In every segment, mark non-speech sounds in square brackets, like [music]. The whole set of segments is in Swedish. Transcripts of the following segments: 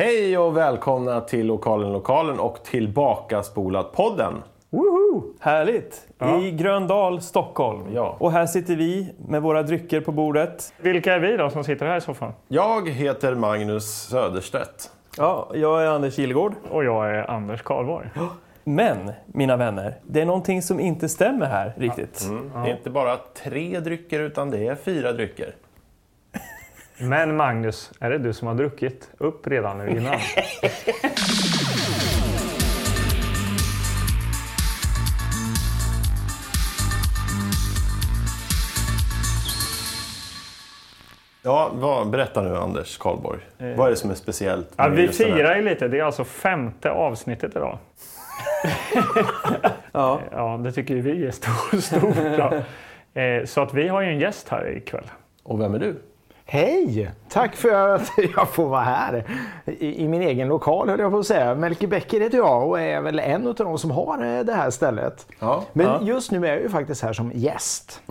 Hej och välkomna till Lokalen Lokalen och Tillbaka Spolat-podden. Woho! Härligt! I Gröndal, Stockholm. Ja. Och här sitter vi med våra drycker på bordet. Vilka är vi då som sitter här i soffan? Jag heter Magnus Söderstedt. Ja, jag är Anders Kilgård. Och jag är Anders Karlborg. Men, mina vänner, det är någonting som inte stämmer här riktigt. Det är inte bara tre drycker utan det är fyra drycker. Men Magnus, är det du som har druckit upp redan nu innan? [laughs] Ja, vad, berätta nu Anders Karlborg. Vad är det som är speciellt? Ja, vi firar ju lite. Det är alltså femte avsnittet idag. [laughs] Ja. Ja, det tycker vi är stort. stort bra. [laughs] Eh, Så att vi har ju en gäst här ikväll. Och vem är du? Hej! Tack för att [laughs] jag får vara här. I, i min egen lokal höll jag på att säga. Melker Becker heter jag och är väl en av de som har eh, det här stället. Ja, Men just nu är jag ju faktiskt här som gäst.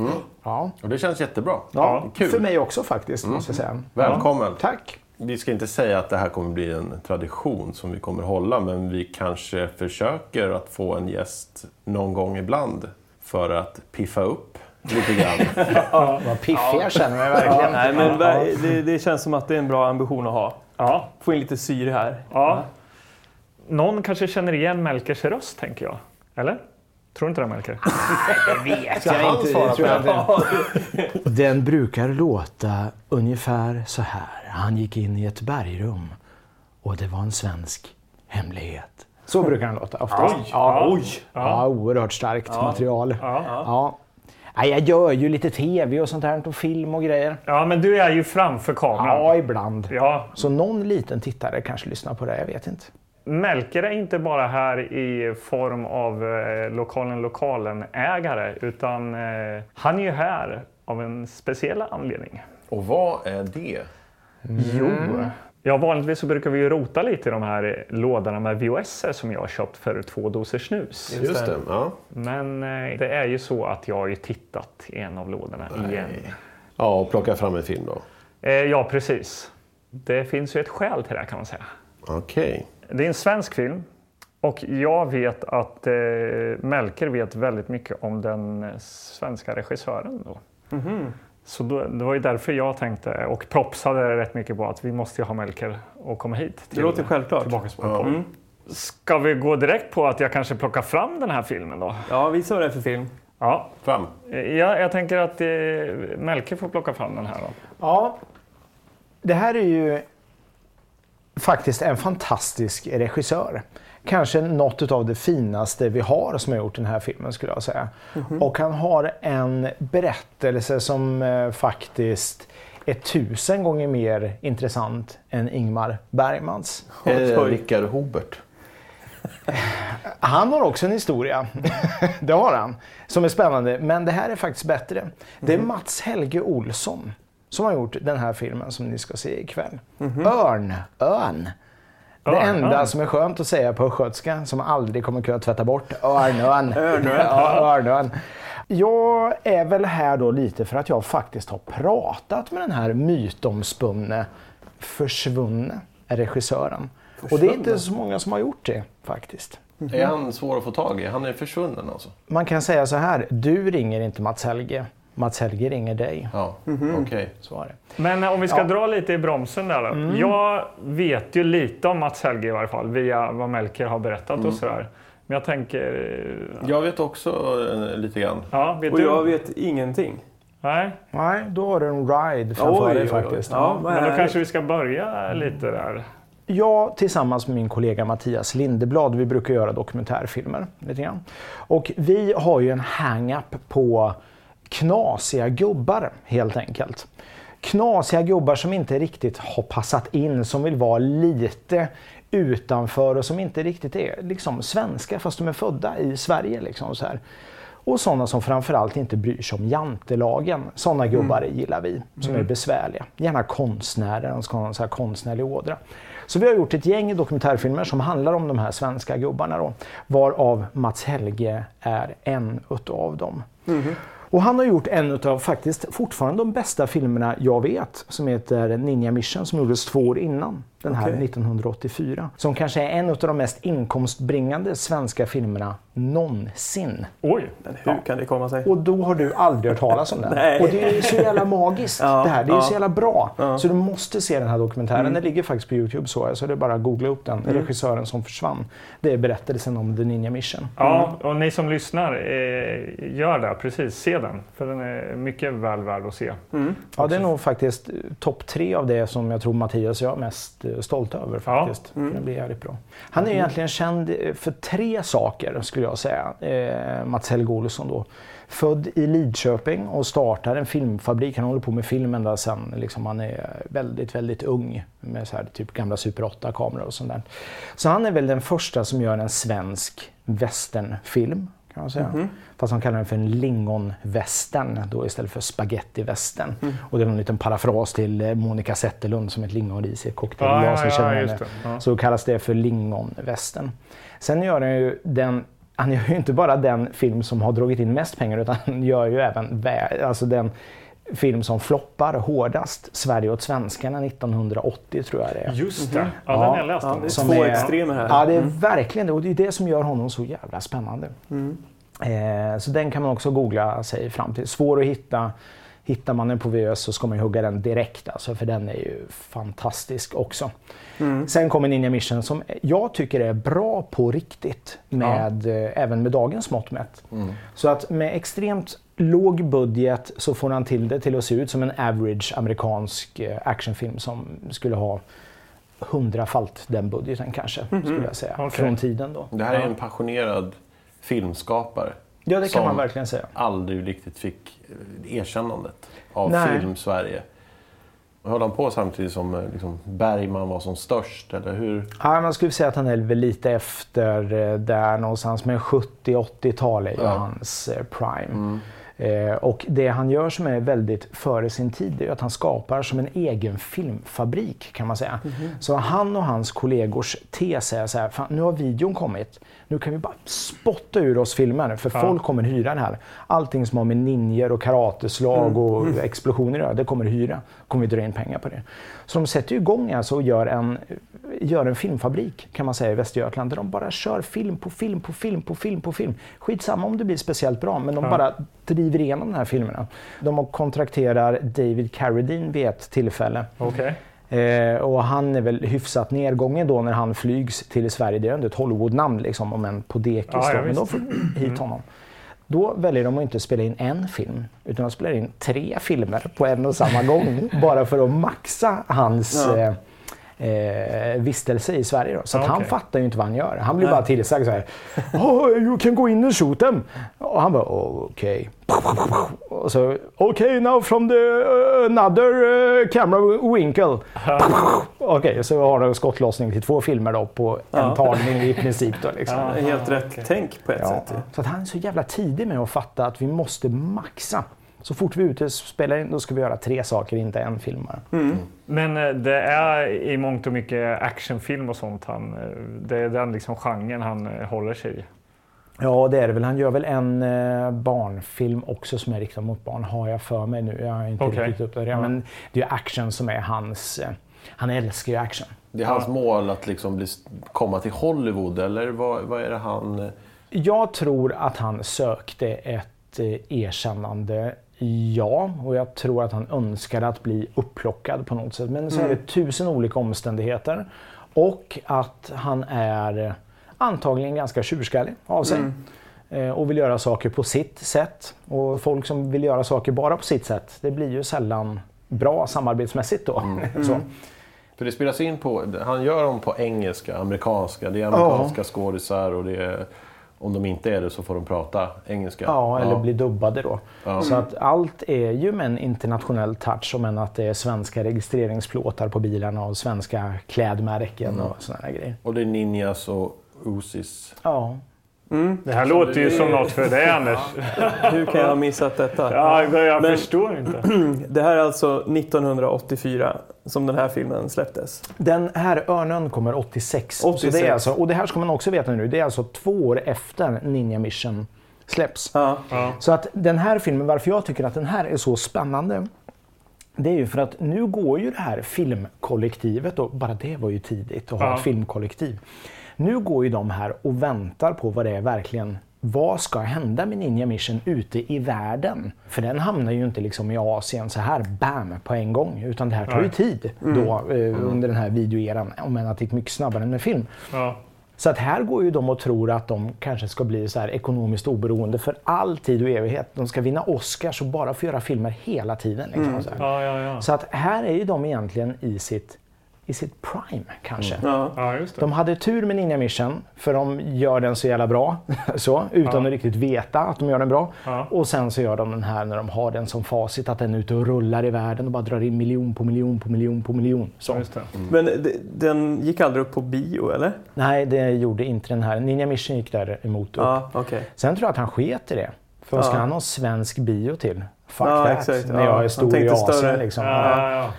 Ja. och det känns jättebra. Ja, Kul. för mig också faktiskt måste jag säga. Välkommen. Tack! Vi ska inte säga att det här kommer bli en tradition som vi kommer hålla, men vi kanske försöker att få en gäst någon gång ibland för att piffa upp lite grann. [laughs] Vad piffig jag känner mig verkligen. Nej, men det, det känns som att det är en bra ambition att ha. Ja, Få in lite syre här. ja. Någon kanske känner igen Melkers röst, tänker jag. Eller? Tror du inte det, Melker? Det vet Ska han svara på jag inte. Den brukar låta ungefär så här. Han gick in i ett bergrum och det var en svensk hemlighet. Så brukar den låta oftast. Oj, ja, ja. oj. Ja, oerhört starkt material. Ja. Ja. Nej, jag gör ju lite tv och sånt här och film och grejer. Ja, men du är ju framför kameran. Ja, ibland. Ja, Så någon liten tittare kanske lyssnar på det, jag vet inte. Melker är inte bara här i form av eh, Lokalen Lokalen-ägare utan eh, han är ju här av en speciell anledning. Och vad är det? Jo. Ja, vanligtvis så brukar vi ju rota lite i de här lådorna med VHS som jag har köpt för två doser snus. Just det. Ja. Men eh, det är ju så att jag har ju tittat i en av lådorna igen. ja, och plocka fram en film då. Eh, ja, precis. Det finns ju ett skäl till det här, kan man säga. Okej. Det är en svensk film och jag vet att eh, Melker vet väldigt mycket om den svenska regissören. Då. Så då, det var ju därför jag tänkte och propsade rätt mycket på att vi måste ju ha Melker och komma hit. Det låter självklart. På Ska vi gå direkt på att jag kanske plockar fram den här filmen då? Ja, visa vad det är för film. Ja, Fram. jag, jag tänker att eh, Melker får plocka fram den här då. Ja, det här är ju faktiskt en fantastisk regissör. Kanske något av det finaste vi har som har gjort den här filmen skulle jag säga. Och han har en berättelse som eh, faktiskt är tusen gånger mer intressant än Ingmar Bergmans. Eh, Rickard Hobert. Han har också en historia. [laughs] det har han. Som är spännande. Men det här är faktiskt bättre. Det är Mats Helge Olsson som har gjort den här filmen som ni ska se ikväll. Örn. Örn. Det enda som är skönt att säga på östgötska som aldrig kommer kunna tvätta bort. [laughs] Örnön. ja, örnön. Jag är väl här då lite för att jag faktiskt har pratat med den här mytomspunne försvunne regissören. Och det är inte så många som har gjort det faktiskt. Är han svår att få tag i? Han är försvunnen alltså? Man kan säga så här, du ringer inte Mats Helge. Mats Helge ringer dig. Ja, okej. Så var det. Men eh, om vi ska Ja. dra lite i bromsen där då. Jag vet ju lite om Mats Helge i varje fall via vad Melker har berättat och sådär. Men jag tänker... eh, Jag vet också eh, lite grann. Ja, vet Och du? jag vet ingenting. Nej, Nej, då har du en ride framför Oj, dig oj, oj. faktiskt. Ja, men då härligt. kanske vi ska börja lite där. Jag tillsammans med min kollega Mattias Lindeblad, vi brukar göra dokumentärfilmer lite grann. Och vi har ju en hang-up på knasiga gubbar helt enkelt. Knasiga gubbar som inte riktigt har passat in, som vill vara lite utanför och som inte riktigt är liksom svenska fast de är födda i Sverige. Liksom, så här. Och sådana som framförallt inte bryr sig om jantelagen. Sådana gubbar gillar vi, som är besvärliga. Gärna konstnärer, de ska ha en så här konstnärlig ådra. Så vi har gjort ett gäng dokumentärfilmer som handlar om de här svenska gubbarna då. Varav Mats Helge är en utav dem. Och han har gjort en utav faktiskt fortfarande de bästa filmerna jag vet. Som heter Ninja Mission som gjordes två år innan. Den här Okej. 1984. Som kanske är en av de mest inkomstbringande svenska filmerna någonsin. Oj! Men hur kan det komma sig? Och då har du aldrig hört talas om den. [laughs] Nej. Och det är ju så jävla magiskt [laughs] Ja, det här. Det är ja. så jävla bra. Så du måste se den här dokumentären. Mm. Den ligger faktiskt på Youtube så, så det är bara att googla upp den. Regissören som försvann. Det är berättelsen om The Ninja Mission. Ja, och ni som lyssnar, eh, gör det. Precis, se den. För den är mycket väl värd att se. Ja, det är nog faktiskt eh, topp tre av det som jag tror Mattias och jag är mest stolta över faktiskt. För Den blir jävligt bra. Han är ju egentligen känd eh, för tre saker skulle jag säga. Eh, Mats Helge Olsson då. Född i Lidköping och startar en filmfabrik. Han håller på med film ända sedan liksom, han är väldigt, väldigt ung. Med så här, typ gamla Super 8-kameror och sånt där. Så han är väl den första som gör en svensk westernfilm. Kan man säga. Fast han kallar den för en lingonvästern då istället för spagettivästern. Och det är en liten parafras till eh, Monica Zetterlund som ett lingonris i ett cocktailglas. Ja, ja, ja. Ja. Så kallas det för lingonvästern. Sen gör han ju den han gör ju inte bara den film som har dragit in mest pengar utan han gör ju även alltså den film som floppar hårdast, Sverige åt svenskarna 1980 tror jag det är. Just det. Ja, Ja, den har jag läst Ja, om. det är två är- extremer här. Ja, det är verkligen det. Och det är det som gör honom så jävla spännande. Eh, så den kan man också googla sig fram till. Svår att hitta. Hittar man den på VHS så ska man ju hugga den direkt alltså, för den är ju fantastisk också. Sen kommer Ninja Mission som jag tycker är bra på riktigt med, eh, även med dagens mått mätt. Så att med extremt låg budget så får han till det till att se ut som en average amerikansk eh, actionfilm som skulle ha hundrafalt den budgeten kanske, skulle jag säga, Okej. från tiden då. Det här är en passionerad filmskapare. Ja, det kan som man verkligen säga. aldrig riktigt fick eh, erkännandet av Nej. film-Sverige. Höll han på samtidigt som eh, liksom, Bergman var som störst, eller hur? Ja, man skulle säga att han är väl lite efter där någonstans, men 70-80-tal är ju Ja. hans prime. Eh, och det han gör som är väldigt före sin tid är att han skapar som en egen filmfabrik kan man säga. Så han och hans kollegors tes är så här, fan, nu har videon kommit. Nu kan vi bara spotta ur oss filmer för folk kommer hyra den här. Allting som har med ninjor och karateslag och explosioner att göra, det kommer hyra. kommer vi dra in pengar på det. Så de sätter igång alltså och gör en, gör en filmfabrik kan man säga i Västergötland där de bara kör film på film på film på film på film. Skitsamma om det blir speciellt bra men de bara driver igenom de här filmerna. De kontrakterar David Carradine vid ett tillfälle. Okej. Eh, och han är väl hyfsat nedgången då när han flygs till Sverige. Det är ändå ett Hollywood-namn liksom, om en på dekis. Ja, ja, men de får hit honom. Då väljer de att inte spela in en film, utan de spelar in tre filmer på en och samma gång. bara för att maxa hans Ja. eh, eh, vistelse i Sverige. Då. Så att Ja, han okej. fattar ju inte vad han gör. Han blir bara tillsagd så här. Oh, you can go in and shoot them. Och han bara okej. Och så okej now from the uh, another uh, camera winkle. Okej, så har de skottlossning till två filmer då på en tagning i princip. Då, liksom. Ja. Helt rätt okej. tänk på ett Ja. sätt. Så att han är så jävla tidig med att fatta att vi måste maxa. Så fort vi är ute och spelar in, då ska vi göra tre saker, inte en film bara. Men eh, det är i mångt och mycket actionfilm och sånt. Han, eh, det är den liksom genren han eh, håller sig i. Ja, det är det väl. Han gör väl en barnfilm också som är riktad mot barn, har jag för mig nu. Jag är inte Okej. riktigt. Ja. Men det är ju action som är hans... Han älskar ju action. Det är hans mål att liksom bli, komma till Hollywood, eller vad, vad är det han... Jag tror att han sökte ett erkännande, ja. Och jag tror att han önskade att bli upplockad på något sätt. Men så är det tusen olika omständigheter. Och att han är eh, antagligen ganska tjurskallig av sig. Eh, Och vill göra saker på sitt sätt. Och folk som vill göra saker bara på sitt sätt, det blir ju sällan bra samarbetsmässigt då. [laughs] Så. För det spelas in på... Han gör dem på engelska, amerikanska. Det är amerikanska skådisar och det är... Om de inte är det så får de prata engelska. Ja, eller bli dubbade då. Ja. Så att allt är ju med en internationell touch, om än att det är svenska registreringsplåtar på bilarna och svenska klädmärken och sådana grejer. Och det är ninjas och Uzis. Ja. Det här låter ju som något för dig Anders. [laughs] Hur kan jag ha missat detta? Ja, jag Men- förstår inte. [clears throat] Det här är alltså 1984 som den här filmen släpptes. Den här Örnen kommer 86. Så 86. det är alltså, och det här ska man också veta nu, det är alltså två år efter Ninja Mission släpps. Ja. Ja. Så att den här filmen, varför jag tycker att den här är så spännande Det är ju för att nu går ju det här filmkollektivet, och bara det var ju tidigt att ha Ja. ett filmkollektiv. Nu går ju de här och väntar på vad det är verkligen vad ska hända med Ninja Mission ute i världen? För den hamnar ju inte liksom i Asien så här bam på en gång. Utan det här tar ju tid då, eh, under den här videoeran. Om än att det gick mycket snabbare än med film. Ja. Så att här går ju de och tror att de kanske ska bli så här ekonomiskt oberoende för all tid och evighet. De ska vinna Oscars och bara få göra filmer hela tiden. Liksom. Ja, ja, ja. så att här är ju de egentligen i sitt, i sitt prime kanske. Ja. ja, just det. De hade tur med Ninja Mission, för de gör den så jävla bra. [laughs] så, utan Ja. att riktigt veta att de gör den bra. Ja. Och sen så gör de den här när de har den som facit, att den är ute och rullar i världen och bara drar in miljon på miljon på miljon på miljon. Så. Just det. Men den gick aldrig upp på bio, eller? Nej, det gjorde inte den här. Ninja Mission gick däremot upp. Ja, okej. Sen tror jag att han sket i det. För vad ska Ja. han ha svensk bio till? Fuck Ja, that. exakt. När Ja, jag är stor i Asien. Liksom. Ja.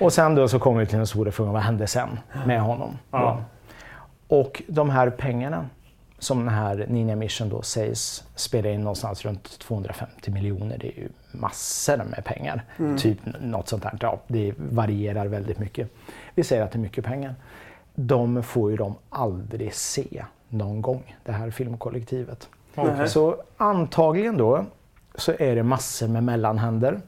Och sen då så kommer vi till den stora frågan, vad hände sen med honom? Och de här pengarna som den här Ninja Mission då sägs spela in någonstans runt 250 miljoner. Det är ju massor med pengar. Typ något sånt där. Ja, det varierar väldigt mycket. Vi säger att det är mycket pengar. De får ju de aldrig se någon gång, det här filmkollektivet. Nähä. Så antagligen då så är det massor med mellanhänder.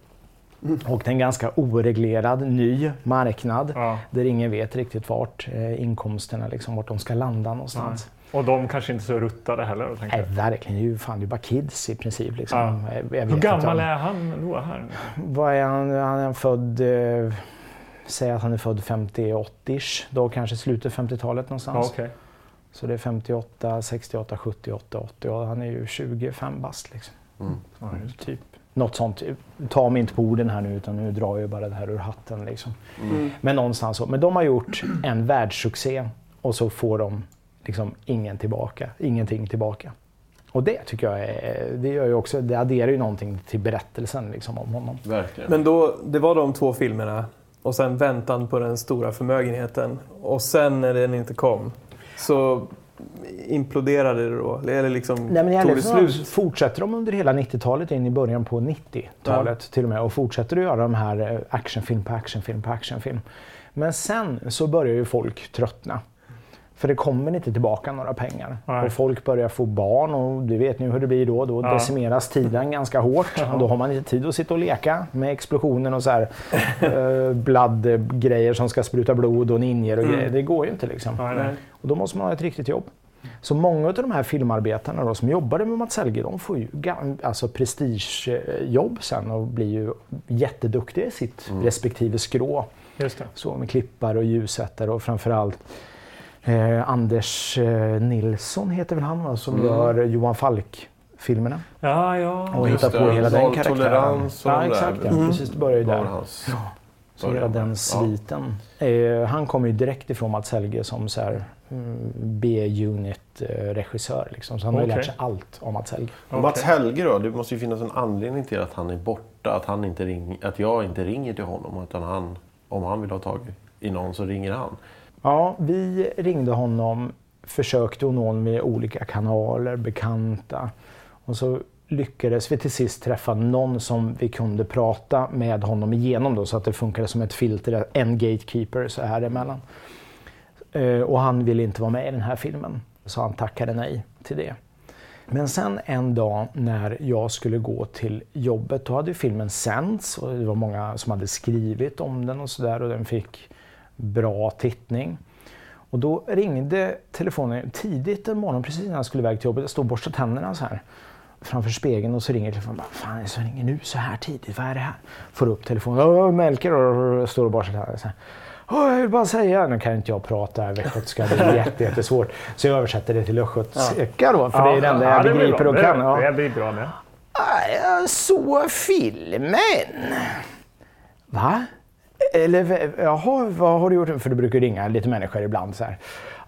Och det är en ganska oreglerad ny marknad Ja. där ingen vet riktigt vart eh, inkomsterna, liksom, vart de ska landa någonstans. Och de kanske inte är så ruttade heller. då, Nej, verkligen. Det är ju fan det är bara kids i princip. Liksom. Ja. Jag, jag vet Hur gammal om- är han då här? Vad är han? Han är född... Eh, säg att han är född 50-80-ish. Då kanske slutet 50-talet Ja, någonstans. okej. Så det är 58, 68, 78, 80. Och han är ju 25 bast liksom. Ja, just det. Typ. Något sånt. Ta mig inte på orden här nu utan nu drar jag bara det här ur hatten. Liksom. Mm. Men någonstans så. Men de har gjort en världssuccé och så får de liksom ingen tillbaka, ingenting tillbaka. Och det tycker jag är, det gör ju också, det adderar ju någonting till berättelsen liksom, om honom. Verkligen. Men då, det var de två filmerna och sen väntan på den stora förmögenheten. Och sen när den inte kom så imploderade det då? Eller liksom Nej, men tog det slut? fortsätter de under hela 90-talet in i början på 90-talet till och med och fortsätter att göra de här eh, actionfilm på actionfilm på actionfilm. Men sen så börjar ju folk tröttna. För det kommer inte tillbaka några pengar. Nej. Och folk börjar få barn och du vet nu hur det blir då. Då Ja. decimeras tiden [laughs] ganska hårt. Och då har man inte tid att sitta och leka med explosionen och så här eh, [laughs] blood-grejer som ska spruta blod och ninjer och grejer. Det går ju inte liksom. Nej, nej. Och då måste man ha ett riktigt jobb. Så många av de här filmarbetarna då, som jobbade med Mats Helge, de får ju alltså prestigejobb sen och blir ju jätteduktiga i sitt respektive skrå. Så med klippare och ljussättare och framförallt eh, Anders eh, Nilsson heter väl han va, som gör Johan Falk-filmerna. Ja, ja. Och Just hittar på hela den karaktären. nolltolerans och Ja, exakt. Ja. Mm. Precis, det börjar ju där. Så hela den Ja. Eh, han kommer ju direkt ifrån Mats Helge som så här, mm, B-unit-regissör. Liksom. Så han har ju Okej. lärt sig allt om Mats Helge. Och Mats Helge då? Det måste ju finnas en anledning till att han är borta. Att, han inte ring, att jag inte ringer till honom. Utan han, om han vill ha tag i någon så ringer han. Ja, vi ringde honom, försökte att nå honom med olika kanaler, bekanta. Och så lyckades vi till sist träffa någon som vi kunde prata med honom igenom då, så att det funkade som ett filter, en gatekeeper så här emellan. Eh, och han ville inte vara med i den här filmen, så han tackade nej till det. Men sen en dag när jag skulle gå till jobbet, då hade ju filmen sänts och det var många som hade skrivit om den och sådär och den fick bra tittning. Och då ringde telefonen tidigt en morgon, precis innan jag skulle iväg till jobbet. Jag stod och borstade tänderna så här framför spegeln och så ringer telefonen. Bara, Fan, som ringer nu så här tidigt? Vad är det här? Får upp telefonen. Melker och står och borstar tänderna. Så. Åh, jag vill bara säga, nu kan inte jag prata västgötska, det är jätte, jättesvårt. Så jag översätter det till östgötska då, för det är det enda jag det blir begriper och kan. Ja. Det blir bra. Ah, Jag såg filmen. Va? Eller jaha, vad har du gjort? För du brukar ringa lite människor ibland så här.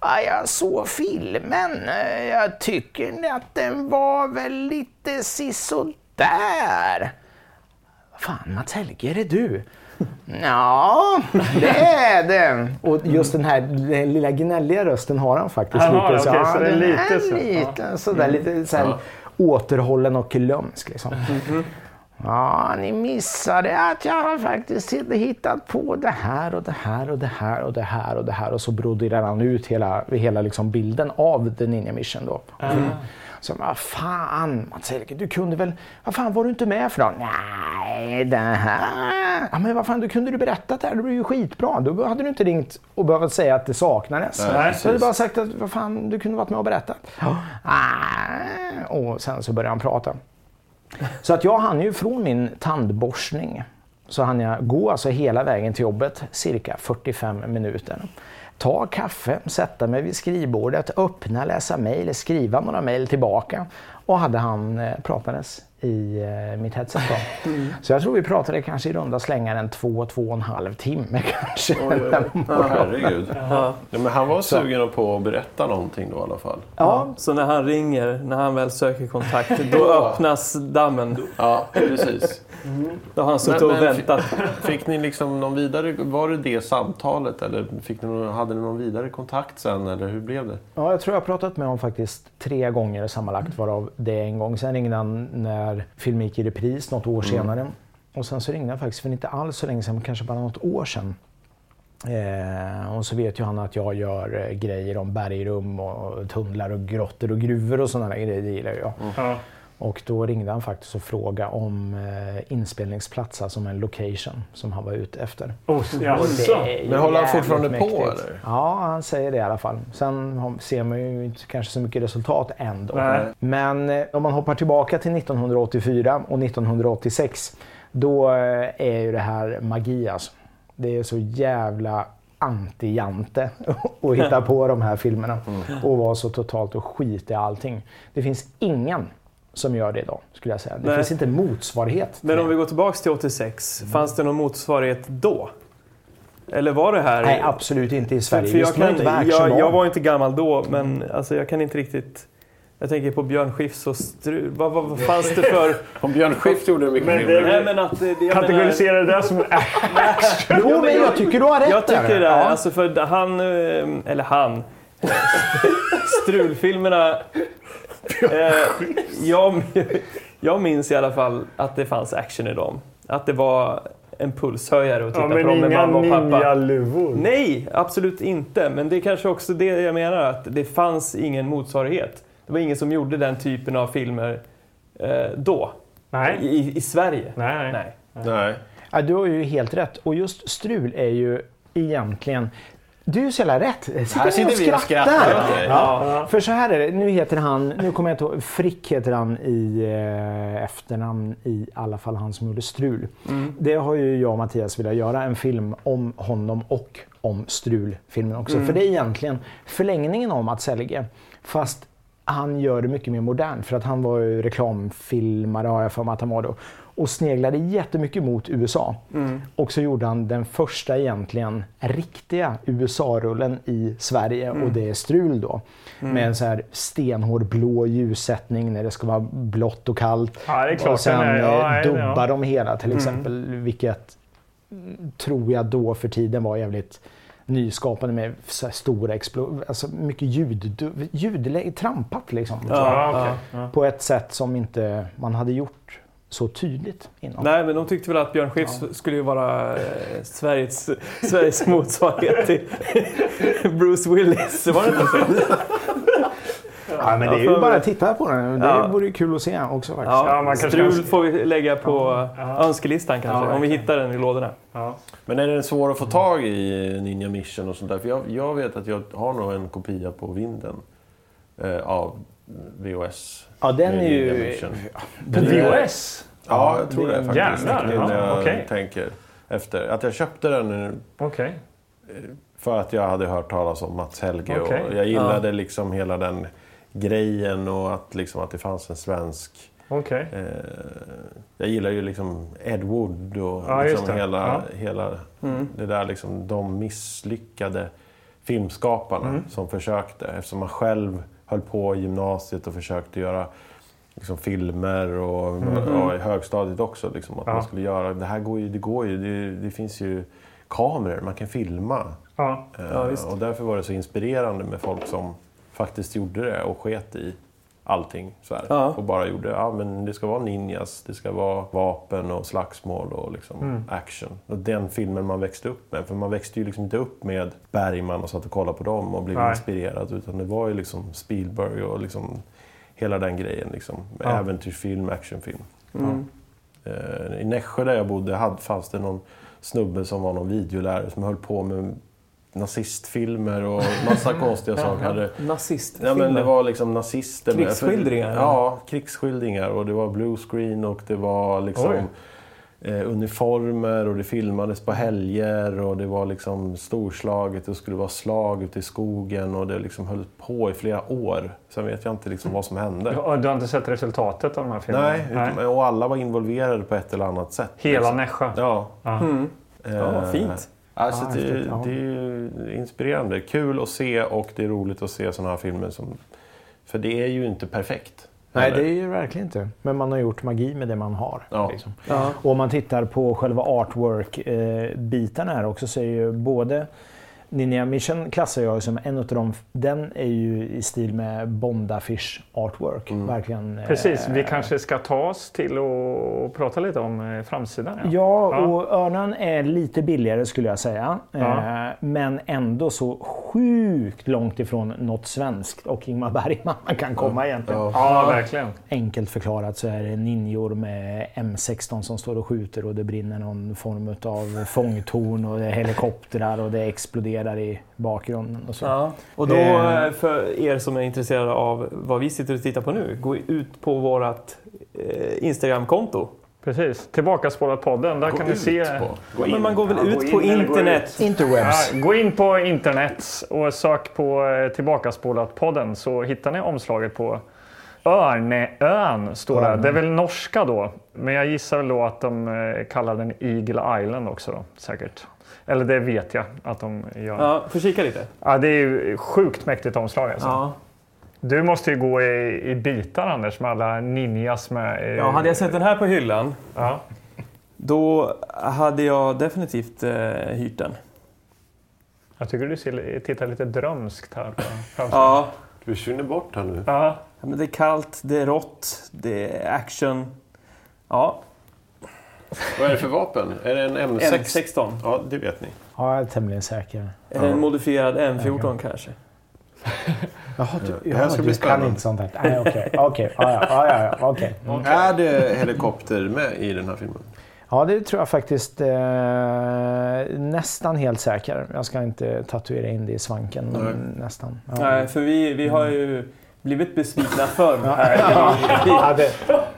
Ah, jag såg filmen. Eh, Jag tycker att den var väl lite sisådär. Fan, Mats Helge, är det du? [laughs] Ja, det är det. Och just den här den lilla gnälliga rösten har han faktiskt. Han har lite det, okej, så det är lite så. lite sådär, lite så här, återhållen och glömsk. Liksom. Ja, ni missade att jag har faktiskt hittat på det här och det här och det här och det här och det här. Och så broderar han ut hela, hela liksom bilden av The Ninja Mission då. Mm. Så vad fan Mats Helge, du kunde väl, vad fan var du inte med för då? Nej, det här. Ja, men vad fan, du kunde du berättat det här, det blev ju skitbra. Då hade du inte ringt och behövt säga att det saknades. Nej, så hade du bara sagt att vad fan, du kunde varit med och berättat. Ja. Och sen så började han prata. Så att jag hann ju från min tandborstning så hann jag gå alltså hela vägen till jobbet, cirka 45 minuter. Ta kaffe, sätta mig vid skrivbordet, öppna, läsa mejl, skriva några mejl tillbaka. Och hade han eh, pratades i eh, mitt headset. [laughs] Mm. Så jag tror vi pratade kanske i runda slängar en två, två och en halv timme [laughs] kanske. Oj, oj, oj. Ja, herregud. Ja. Ja, men han var sugen på att berätta någonting då i alla fall. Ja, så när han ringer, när han väl söker kontakt, då öppnas dammen. Ja, precis. Mm. Då har han suttit och väntat. [laughs] Fick ni liksom någon vidare, var det det samtalet eller fick ni, hade ni någon vidare kontakt sen eller hur blev det? Ja, jag tror jag har pratat med honom faktiskt tre gånger sammanlagt varav det en gång. Sen ringde han när filmen gick i repris något år mm. senare. Och sen så ringde han faktiskt för inte alls så länge sedan, kanske bara något år sedan. Eh, och så vet ju han att jag gör eh, grejer om bergrum och tunnlar och grottor och gruvor och sådana grejer. Det gillar jag. Mm. Och då ringde han faktiskt och frågade om eh, inspelningsplats, alltså en location som han var ute efter. Oh, Men håller han fortfarande mäktigt. på eller? Ja, han säger det i alla fall. Sen ser man ju inte kanske så mycket resultat ändå. Nej. Men eh, om man hoppar tillbaka till 1984 och 1986, då eh, är ju det här magi alltså. Det är så jävla anti-Jante [laughs] att hitta på de här filmerna mm. och vara så totalt och skit i allting. Det finns ingen som gör det idag, skulle jag säga. Det Nej. finns inte motsvarighet. Men om vi går tillbaka till 86, mm. fanns det någon motsvarighet då? Eller var det här? Nej, absolut inte i Sverige. För jag, kan, jag, jag, var inte gammal då, men alltså, jag kan inte riktigt... Jag tänker på Björn Skifs och Strul. Vad, vad, vad fanns det för... Om Björn Skifs gjorde mycket men, det, Nej, men att, det, Kategorisera det där som [laughs] action. jo, men jag tycker du har rätt Jag tycker det. Ja. Alltså för han, eh, eller han. [laughs] Strulfilmerna eh, jag, [laughs] jag minns i alla fall att det fanns action i dem. Att det var en pulshöjare att titta ja, på dem med mamma och pappa. Men inga ninjaluvor? Nej, absolut inte. Men det är kanske också det jag menar, att det fanns ingen motsvarighet. Det var ingen som gjorde den typen av filmer eh, då. Nej. I, I, Sverige. Nej. Nej. Nej. Ja, du har ju helt rätt. Och just strul är ju egentligen du är så jävla rätt. Sitter här sitter vi och skrattar. Ja. Ja. För så här är det, nu heter han, nu kommer jag inte ihåg, Frick heter han i eh, efternamn i alla fall han som gjorde Strul. Mm. Det har ju jag och Mattias velat göra, en film om honom och om Strul-filmen också. Mm. För det är egentligen förlängningen om Mats Helge. Fast han gör det mycket mer modernt för att han var ju reklamfilmare har jag för mig att han var då och sneglade jättemycket mot USA. Mm. Och så gjorde han den första egentligen riktiga USA-rullen i Sverige mm. och det är Strul då. Mm. Med en så här stenhård blå ljussättning när det ska vara blått och kallt. Ja, det är klart och sen är, ja, eh, dubbar ja. de hela till mm. exempel, vilket tror jag då för tiden var jävligt nyskapande med stora explosioner, alltså mycket ljud, ljud trampat liksom. Ja, okay. På ett sätt som inte man hade gjort så tydligt innan. Nej, men de tyckte väl att Björn Skifs ja. skulle vara eh, Sveriges, Sveriges motsvarighet till [laughs] Bruce Willis. Var det inte så? [laughs] Ja, men det är ju bara att titta på den. Det ja. vore kul att se också faktiskt. Ja, ja man Strul får vi lägga på ja. önskelistan kanske, om vi hittar den i lådorna. Men är den svår att få tag i, Ninja Mission och sånt där? För jag, jag vet att jag har nog en kopia på vinden eh, av VHS. Ja, den är ju... På VHS? Ja, jag tror det, det faktiskt. Jävlar, ja, när jag okay. tänker efter. Att jag köpte den okay. för att jag hade hört talas om Mats Helge. Okay. Och jag gillade ja. liksom hela den grejen och att, liksom, att det fanns en svensk... Okay. Eh, jag gillar ju liksom Ed Wood och ja, liksom hela, ja. hela mm. det där liksom, de misslyckade filmskaparna mm. som försökte. Eftersom man själv höll på i gymnasiet och försökte göra liksom, filmer och, mm. och i högstadiet också. Liksom, att ja. man skulle göra, det här går ju, det går ju, det, det finns ju kameror, man kan filma. Ja. Uh, och därför var det så inspirerande med folk som faktiskt gjorde det och sket i allting. Så. Ja. Och bara gjorde, ja men det ska vara ninjas, det ska vara vapen och slagsmål och liksom mm. action. Och den filmen man växte upp med. För man växte ju liksom inte upp med Bergman och satt och kollade på dem och blev Nej. inspirerad. Utan det var ju liksom Spielberg och liksom hela den grejen. Liksom. Ja. Äventyrsfilm, actionfilm. Mm. Uh, I Nässjö där jag bodde hade, fanns det någon snubbe som var någon videolärare som höll på med nazistfilmer och massa [laughs] konstiga saker. Hade, Nazistfilmer? Ja, men det var liksom nazister. Krigsskildringar? Med, ja, krigsskildringar. Och det var bluescreen och det var liksom eh, uniformer och det filmades på helger och det var liksom storslaget. Det skulle vara slag ute i skogen och det liksom höll på i flera år. Sen vet jag inte liksom vad som hände. Du, du har inte sett resultatet av de här filmerna? Nej, Nej. och alla var involverade på ett eller annat sätt. Hela liksom. Nässjö? Ja. Mm. Ja, fint. Alltså, ah, det, det, är inspirerande. Kul att se och det är roligt att se sådana här filmer. Som, för det är ju inte perfekt. Nej, eller? det är ju verkligen inte. Men man har gjort magi med det man har. Ja. Liksom. Ja. Och om man tittar på själva artwork-biten här också så är ju både Ninja Mission klassar jag som en av dem. Den är ju i stil med Bond-affisch artwork. Mm. Verkligen, Precis, vi eh, kanske ska ta oss till och prata lite om eh, framsidan. Ja, ja, ja. och Örnan är lite billigare skulle jag säga. Ja. Eh, men ändå så sjukt långt ifrån något svenskt och Ingmar Bergman man kan komma egentligen. Ja, verkligen. Enkelt förklarat så är det ninjor med M16 som står och skjuter och det brinner någon form av fångtorn och det är helikoptrar och det exploderar där i bakgrunden. Och, så. Ja. och då, eh. Eh, för er som är intresserade av vad vi sitter och tittar på nu, gå ut på vårt eh, Instagramkonto. Precis, Tillbakaspolat-podden. Där gå kan ni se... På. Gå in. Men man går väl ja, ut på internet? Interwebs. Ja, gå in på internet och sök på Tillbakaspolat-podden så hittar ni omslaget på Örneön. Står det. det är väl norska då. Men jag gissar väl då att de kallar den Eagle Island också då, säkert. Eller det vet jag att de gör. Ja, får kika lite. Ja, det är ju sjukt mäktigt omslag alltså. Ja. Du måste ju gå i, i bitar Anders med alla ninjas med. Ja, hade jag sett den här på hyllan ja. då hade jag definitivt eh, hyrt den. Jag tycker du ser, tittar lite drömskt här. ja. Du försvinner bort här nu. Ja. ja. men det är kallt, det är rått, det är action. Ja, vad är det för vapen? Är det en M6? M16. Ja, det vet ni. Ja, jag är tämligen säker. Är det en modifierad M14 kanske? [laughs] Jaha, du, ja, ska du kan inte sånt här. Nej, okej. [laughs] Okay. Okay. Ja, ja, ja, okay. okay. Är det helikopter med i den här filmen? Ja, det tror jag faktiskt. Eh, nästan helt säker. Jag ska inte tatuera in det i svanken, men nästan. Ja. Nej, för vi, vi har ju blivit besvikna förr. [laughs] ja,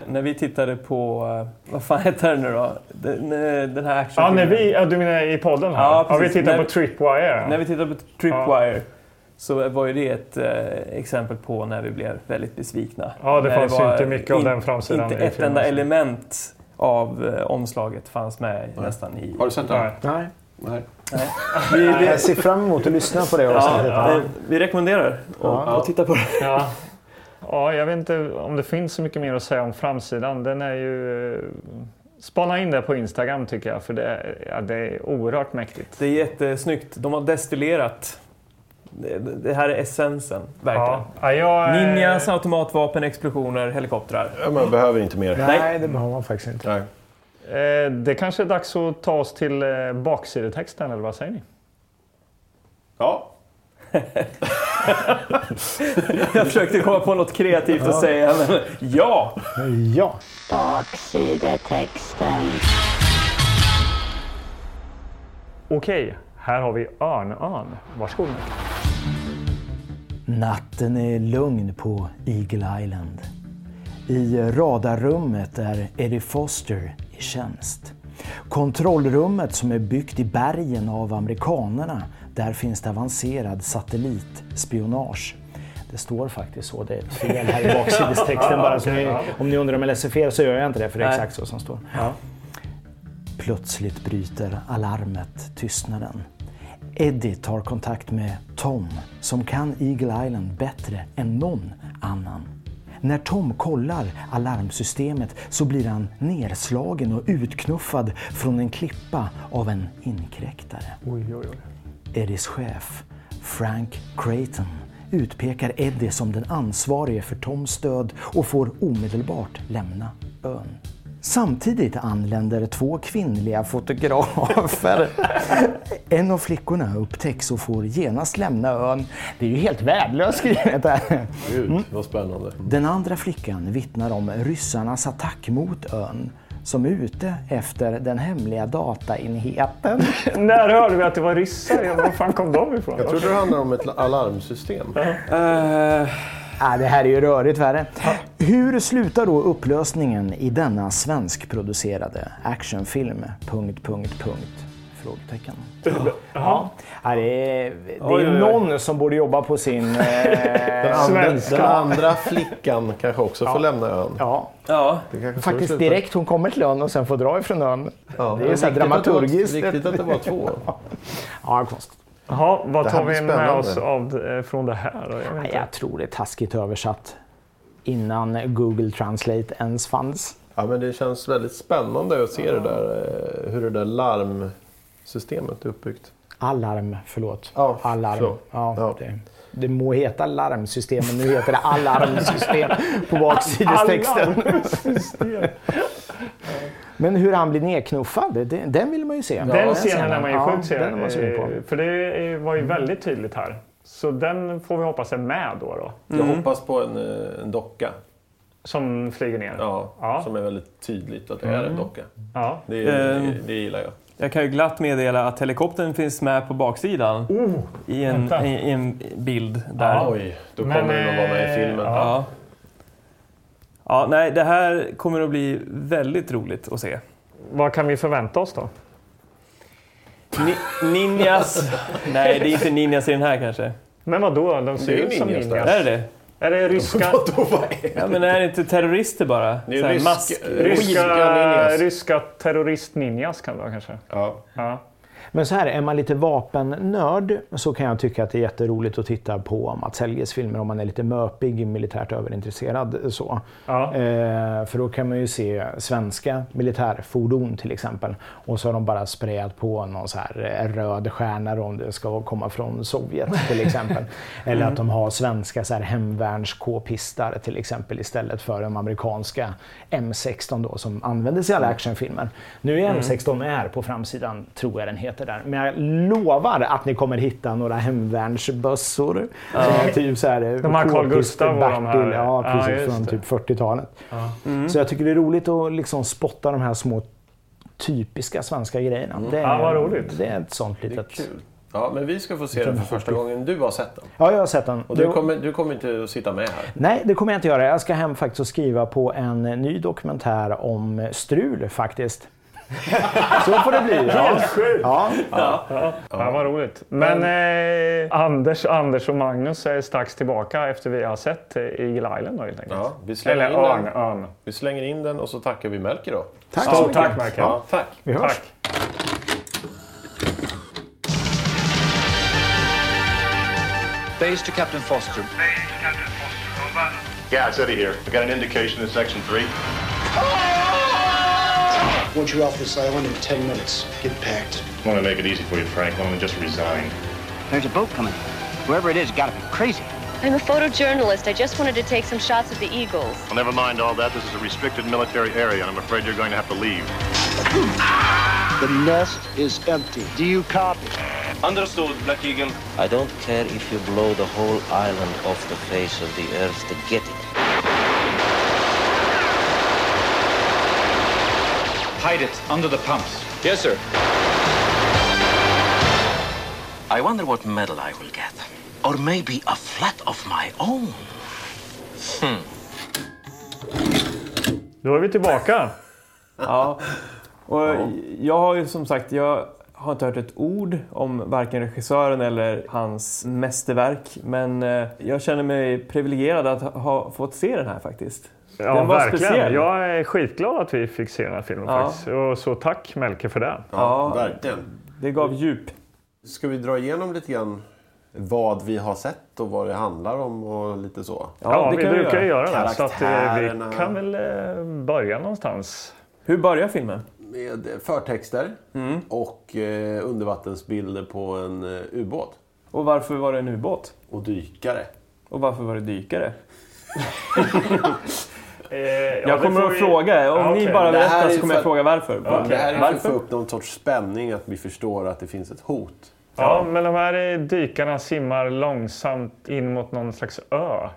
när vi tittade på, eh, vad fan heter det nu då? Den, den här action. Ja, när vi, ja, du menar i podden här? Ja, ja vi tittade när, på Tripwire. När vi tittade på Tripwire. Så var ju det ett eh, exempel på när vi blev väldigt besvikna. Ja, det fanns det ju inte mycket av den framsidan. Inte ett enda element av eh, omslaget fanns med Nej. nästan i... Har du sett det? Nej. Nej. Nej. Vi, vi, jag ser fram emot att lyssna på det ja, ja. Vi rekommenderar att ja. titta på det. Ja. Ja, jag vet inte om det finns så mycket mer att säga om framsidan. Den är ju... Spana in det på Instagram tycker jag, för det är, ja, det är oerhört mäktigt. Det är jättesnyggt. De har destillerat. Det, här är essensen, verkligen. Ja, jag, Ninjas, automatvapen, explosioner, helikoptrar. Ja, man behöver inte mer. Nej, Nej det behöver man faktiskt inte. Nej. Eh, det kanske är dags att ta oss till eh, baksidetexten, eller vad säger ni? Ja. [laughs] jag försökte komma på något kreativt ja. att säga, men ja! Ja! Baksidetexten. Okej, här har vi Örn-Örn. Varsågod. Natten är lugn på Eagle Island. I radarrummet är Eddie Foster i tjänst. Kontrollrummet som är byggt i bergen av amerikanerna, där finns det avancerad satellitspionage. Det står faktiskt så, det är fel här i [laughs] baksidestexten bara. Så ni, om ni undrar om jag läser fel så gör jag inte det, för det är exakt så som står. Ja. Plötsligt bryter alarmet tystnaden. Eddie tar kontakt med Tom som kan Eagle Island bättre än någon annan. När Tom kollar alarmsystemet så blir han nerslagen och utknuffad från en klippa av en inkräktare. Oj, oj, oj. Eddies chef, Frank Creighton, utpekar Eddie som den ansvarige för Toms död och får omedelbart lämna ön. Samtidigt anländer två kvinnliga fotografer. [laughs] En av flickorna upptäcks och får genast lämna ön. Det är ju helt värdelöst skrivet här. Gud, vad spännande. Den andra flickan vittnar om ryssarnas attack mot ön som är ute efter den hemliga dataenheten. [laughs] När hörde vi att det var ryssar? Var fan kom de ifrån? Jag trodde det handlade om ett alarmsystem. Uh, Ja, det här är ju rörigt värre. Hur slutar då upplösningen i denna svenskproducerade actionfilm? Punkt, punkt, punkt. Frågetecken. Ja. ja. det är, det är oj, oj, oj. någon som borde jobba på sin [laughs] eh, den, andra, den andra flickan kanske också ja. får lämna ön. Ja, ja. faktiskt direkt hon kommer till ön och sen får dra ifrån ön. Ja. Det är så här dramaturgiskt. Riktigt att det var två. [laughs] ja, konstigt. Jaha, vad tar vi med oss av, eh, från det här? Jag, jag, tror det är taskigt översatt innan Google Translate ens fanns. Ja, men det känns väldigt spännande att se det där, eh, hur det där larmsystemet är uppbyggt. Alarm, förlåt. Ja, Alarm. Förlåt. Ja, ja. Det, det må heta larmsystem, men nu heter det alarmsystem på baksidestexten. Men hur han blir nedknuffad, det, den vill man ju se. Den, den scenen är man ju sjukt ja, den på. För det var ju väldigt tydligt här. Så den får vi hoppas är med då. då. Mm. Jag hoppas på en, eh, en docka. Som flyger ner? Ja, ja, som är väldigt tydligt att det är en mm. docka. Ja. Det, det, ehm. det gillar jag. Jag kan ju glatt meddela att helikoptern finns med på baksidan oh, i, en, i, i, en bild där. Ah, oj, då kommer Men, den att vara med i filmen. Ja. Ja, nej, det här kommer att bli väldigt roligt att se. Vad kan vi förvänta oss då? Ni ninjas? [laughs] nej, det är inte ninjas i den här kanske. Men vad då? De ser ut som ninjas. ninjas. Är det det? Är det ryska... [laughs] ja, men är det inte terrorister bara? Det är rysk, mask... ryska, ryska terrorist-ninjas kan det vara kanske. Ja. ja. Men så här, är man lite vapennörd så kan jag tycka att det är jätteroligt att titta på Mats Helges filmer om man är lite möpig, militärt överintresserad. Så. Ja. Eh, för då kan man ju se svenska militärfordon till exempel. Och så har de bara sprayat på någon så här eh, röd stjärna om det ska komma från Sovjet till [laughs] exempel. Eller mm. att de har svenska så här hemvärns k-pistar till exempel istället för de amerikanska M16 då som användes i alla actionfilmer. Nu är M16 R på framsidan, tror jag den heter heter där. Men jag lovar att ni kommer hitta några hemvärnsbössor. Ja. Typ så här, de här Carl Gustaf och de här. Ja, precis. Ja, från typ 40-talet. Ja. Mm. Så jag tycker det är roligt att liksom spotta de här små typiska svenska grejerna. Mm. Det, är, ja, vad roligt. det är ett sånt litet... Kul. Ja, men vi ska få se den för första gången. Du har sett den? Ja, jag har sett den. Och du kommer, du kommer inte att sitta med här? Nej, det kommer jag inte göra. Jag ska hem faktiskt och skriva på en ny dokumentär om strul faktiskt. Så får det bli. Ja. Helt sjukt! Ja. Ja. Ja. ja. vad roligt. Men, Men eh, Anders, Anders och Magnus är strax tillbaka efter vi har sett eh, Eagle Island då helt enkelt. Ja, vi slänger Eller in den. ön. Vi slänger in den och så tackar vi Melker då. Tack så mycket. Tack Melker. Ja, tack. Vi hörs. Tack. Base to Captain Foster. Base to Captain Foster. Over. Yeah, it's Eddie here. I got an indication in section three. I want you off this island in 10 minutes. Get packed. I want to make it easy for you, Frank. Why don't we just resign? There's a boat coming. Whoever it is got to be crazy. I'm a photojournalist. I just wanted to take some shots of the eagles. Well, never mind all that. This is a restricted military area, and I'm afraid you're going to have to leave. [clears throat] The nest is empty. Do you copy? Understood, Black Eagle. I don't care if you blow the whole island off the face of the earth to get it. Hide it under the pumps. Yes, sir. I wonder what medal I will get. Or maybe a flat of my own. Hmm. Då är vi tillbaka. ja. Och jag har ju som sagt, jag har inte hört ett ord om varken regissören eller hans mästerverk. Men eh, jag känner mig privilegierad att ha fått se den här faktiskt. Ja, den var verkligen. Speciell. Jag är skitglad att vi fick se den här filmen ja. faktiskt. Och så tack Melke för det. Ja, ja, verkligen. Det gav djup. Ska vi dra igenom lite grann vad vi har sett och vad det handlar om och lite så? Ja, ja vi brukar vi göra det. Så att, eh, vi kan väl eh, börja någonstans. Hur börjar filmen? Med förtexter mm. och eh, undervattensbilder på en ubåt. Och varför var det en ubåt? Och dykare. Och varför var det dykare? [laughs] Eh, ja, jag kommer det får att vi- fråga. Om Ja, ni bara berättar så kommer jag fråga varför. Okej. Det här är för att Varför? få upp någon sorts spänning, att vi förstår att det finns ett hot. Ja, men de här dykarna simmar långsamt in mot någon slags ö.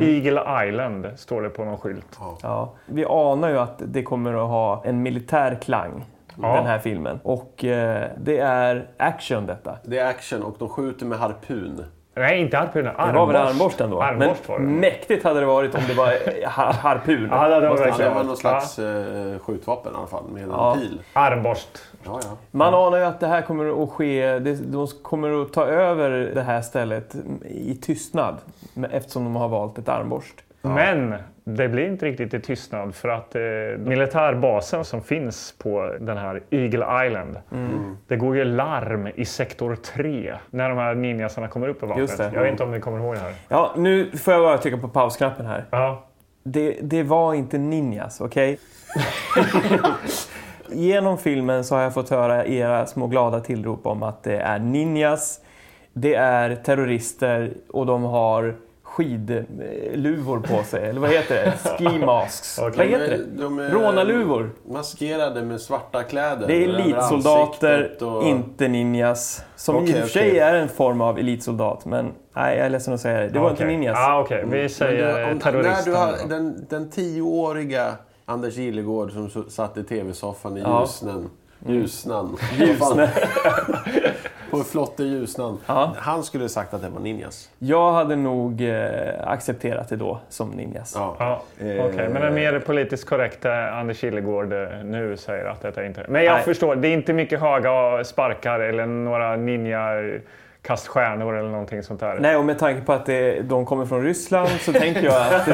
Eagle Island står det på någon skylt. Ja, vi anar ju att det kommer att ha en militär klang, Ja. den här filmen. Och eh, det är action detta. Det är action och de skjuter med harpun. Nej, inte harpunen. Det var väl Armborst. armborsten då? Armborst var det. Men mäktigt hade det varit om det var eh, ha- harpun. Ja, det Ja, säga. det var någon slags eh, skjutvapen i alla fall, med en Ja. pil. Armborst. Ja, ja. Man anar ju att det här kommer att ske, de kommer att ta över det här stället i tystnad. Eftersom de har valt ett armborst. Men det blir inte riktigt i tystnad för att eh, militärbasen som finns på den här Eagle Island. Mm. Det går ju larm i sektor 3 när de här ninjasarna kommer upp i vattnet. Jag vet inte om ni kommer ihåg det här. Ja, nu får jag bara trycka på pausknappen här. Ja. Det, det var inte ninjas, okej? [laughs] Genom filmen så har jag fått höra era små glada tillrop om att det är ninjas, det är terrorister och de har skidluvor på sig. Eller vad heter det? Ski masks. [laughs] Okej. Vad heter det? De är Rånarluvor. Maskerade med svarta kläder. Det är elitsoldater, och... inte ninjas. Som i Okej, och för sig är en form av elitsoldat. Men nej, jag är ledsen att säga det. Det var inte ninjas. Ja, Okej, vi Men säger terrorister. du har den, den tioåriga Anders Gillegård som satt i tv-soffan i Ja. Ljusnan. Ljusnan. Ljusnan. [laughs] [laughs] På flotte Ljusnan. Ja. Han skulle sagt att det var ninjas. Jag hade nog eh, accepterat det då som ninjas. Ja. Ja, Okej, men den mer politiskt korrekta Anders Killegård eh, nu säger att detta inte. Men jag Nej. förstår, det är inte mycket höga sparkar eller några ninja-kaststjärnor eller någonting sånt där. Nej, och med tanke på att det, de kommer från Ryssland så tänker jag att...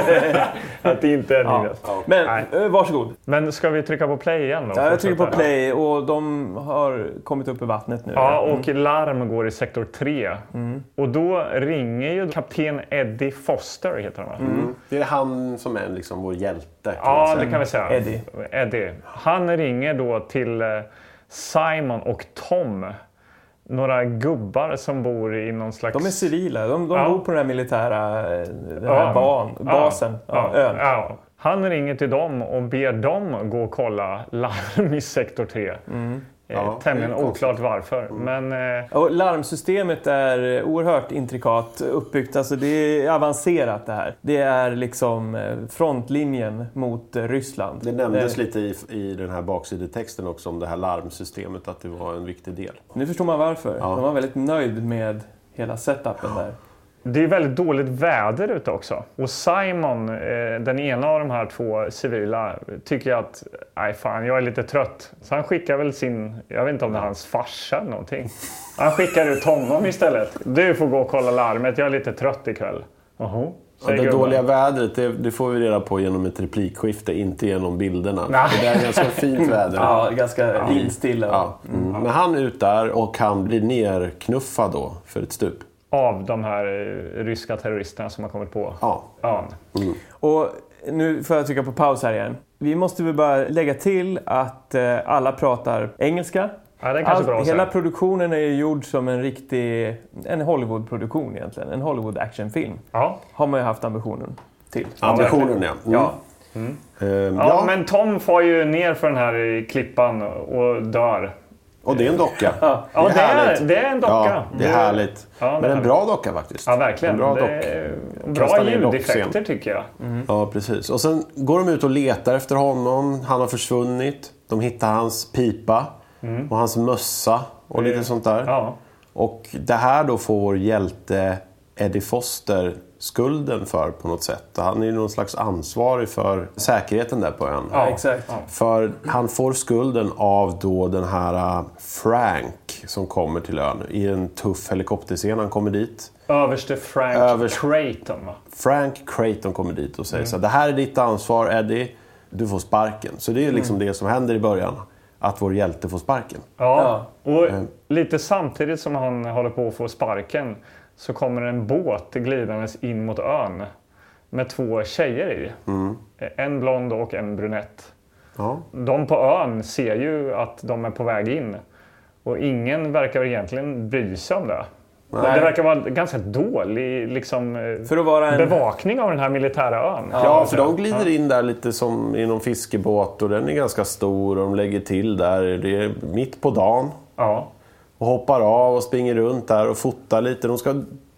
[laughs] Att det inte är ja. ninjas. Men Nej. eh, varsågod. Men ska vi trycka på play igen då? Ja, jag trycker på play och de har kommit upp i vattnet nu. Ja, och larm går i sektor 3. Mm. Och då ringer ju kapten Eddie Foster, heter han va? Mm. Det är han som är liksom vår hjälte. Ja, det kan vi säga. Eddie. Eddie. Han ringer då till eh, Simon och Tom. Några gubbar som bor i någon slags... De är civila. De, de Ja. bor på den här militära eh, den här Ja. ban, basen, ja, ön. Han ringer till dem och ber dem gå och kolla larm i sektor 3. Mm. Eh, Ja, Tämligen det oklart varför. Men eh, Och larmsystemet är oerhört intrikat uppbyggt. Alltså det är avancerat det här. Det är liksom eh, frontlinjen mot Ryssland. Det nämndes Eh, lite i, i den här baksidetexten också om det här larmsystemet, att det var en viktig del. Nu förstår man varför. Ja. De var väldigt nöjd med hela setupen där. Det är väldigt dåligt väder ute också. Och Simon, eh, den ena av de här två civila, tycker att nej fan, jag är lite trött. Så han skickar väl sin, jag vet inte om det är hans farsa eller någonting. Han skickar ut honom istället. Du får gå och kolla larmet, jag är lite trött ikväll. Jaha. Ja, säger det dåliga vädret, det, det får vi reda på genom ett replikskifte, inte genom bilderna. Nej. Det där är ganska fint väder. Ja, ganska vindstilla. Ja. Mm. Men han är ut där och han blir nerknuffad då för ett stup. Av de här eh, ryska terroristerna som har kommit på Ja. ön. Och nu får jag trycka på paus här igen. Vi måste väl bara lägga till att eh, alla pratar engelska. Ja, det är kanske bra hela säga. produktionen är ju gjord som en riktig en Hollywood-produktion egentligen. En Hollywood-actionfilm. Ja. Har man ju haft ambitionen till. Ambitionen ja. Mm. Ja. Ehm, Ja, ja, men Tom får ju ner för den här eh, klippan och dör. Och det är en docka. Ja, det är, det är en docka. Ja, det är härligt. Ja, det är Men en bra docka faktiskt. Ja, verkligen. En bra det dock. är bra ljudeffekter tycker jag. Ja, precis. Och sen går de ut och letar efter honom. Han har försvunnit. De hittar hans pipa och hans mössa och lite sånt där. Ja. Och det här då får vår hjälte Eddie Foster skulden för på något sätt. Han är ju någon slags ansvarig för säkerheten där på ön. Ja, exakt. För han får skulden av då den här äh, Frank som kommer till ön i en tuff helikopterscen. Han kommer dit. Överste Frank Överst- Creighton va? Frank Creighton kommer dit och säger så här, det här är ditt ansvar Eddie, du får sparken. Så det är liksom det som händer i början, att vår hjälte får sparken. Ja. Och lite samtidigt som han håller på att få sparken så kommer en båt glidandes in mot ön med två tjejer i. En blond och en brunett. Ja. De på ön ser ju att de är på väg in. Och ingen verkar egentligen bry sig om det. Nej. Det verkar vara ganska dålig liksom, för att vara en... bevakning av den här militära ön. Ja, för de glider in där lite som i någon fiskebåt och den är ganska stor och de lägger till där. Det är mitt på dagen. Ja. Och hoppar av och springer runt där och fotar lite. De ska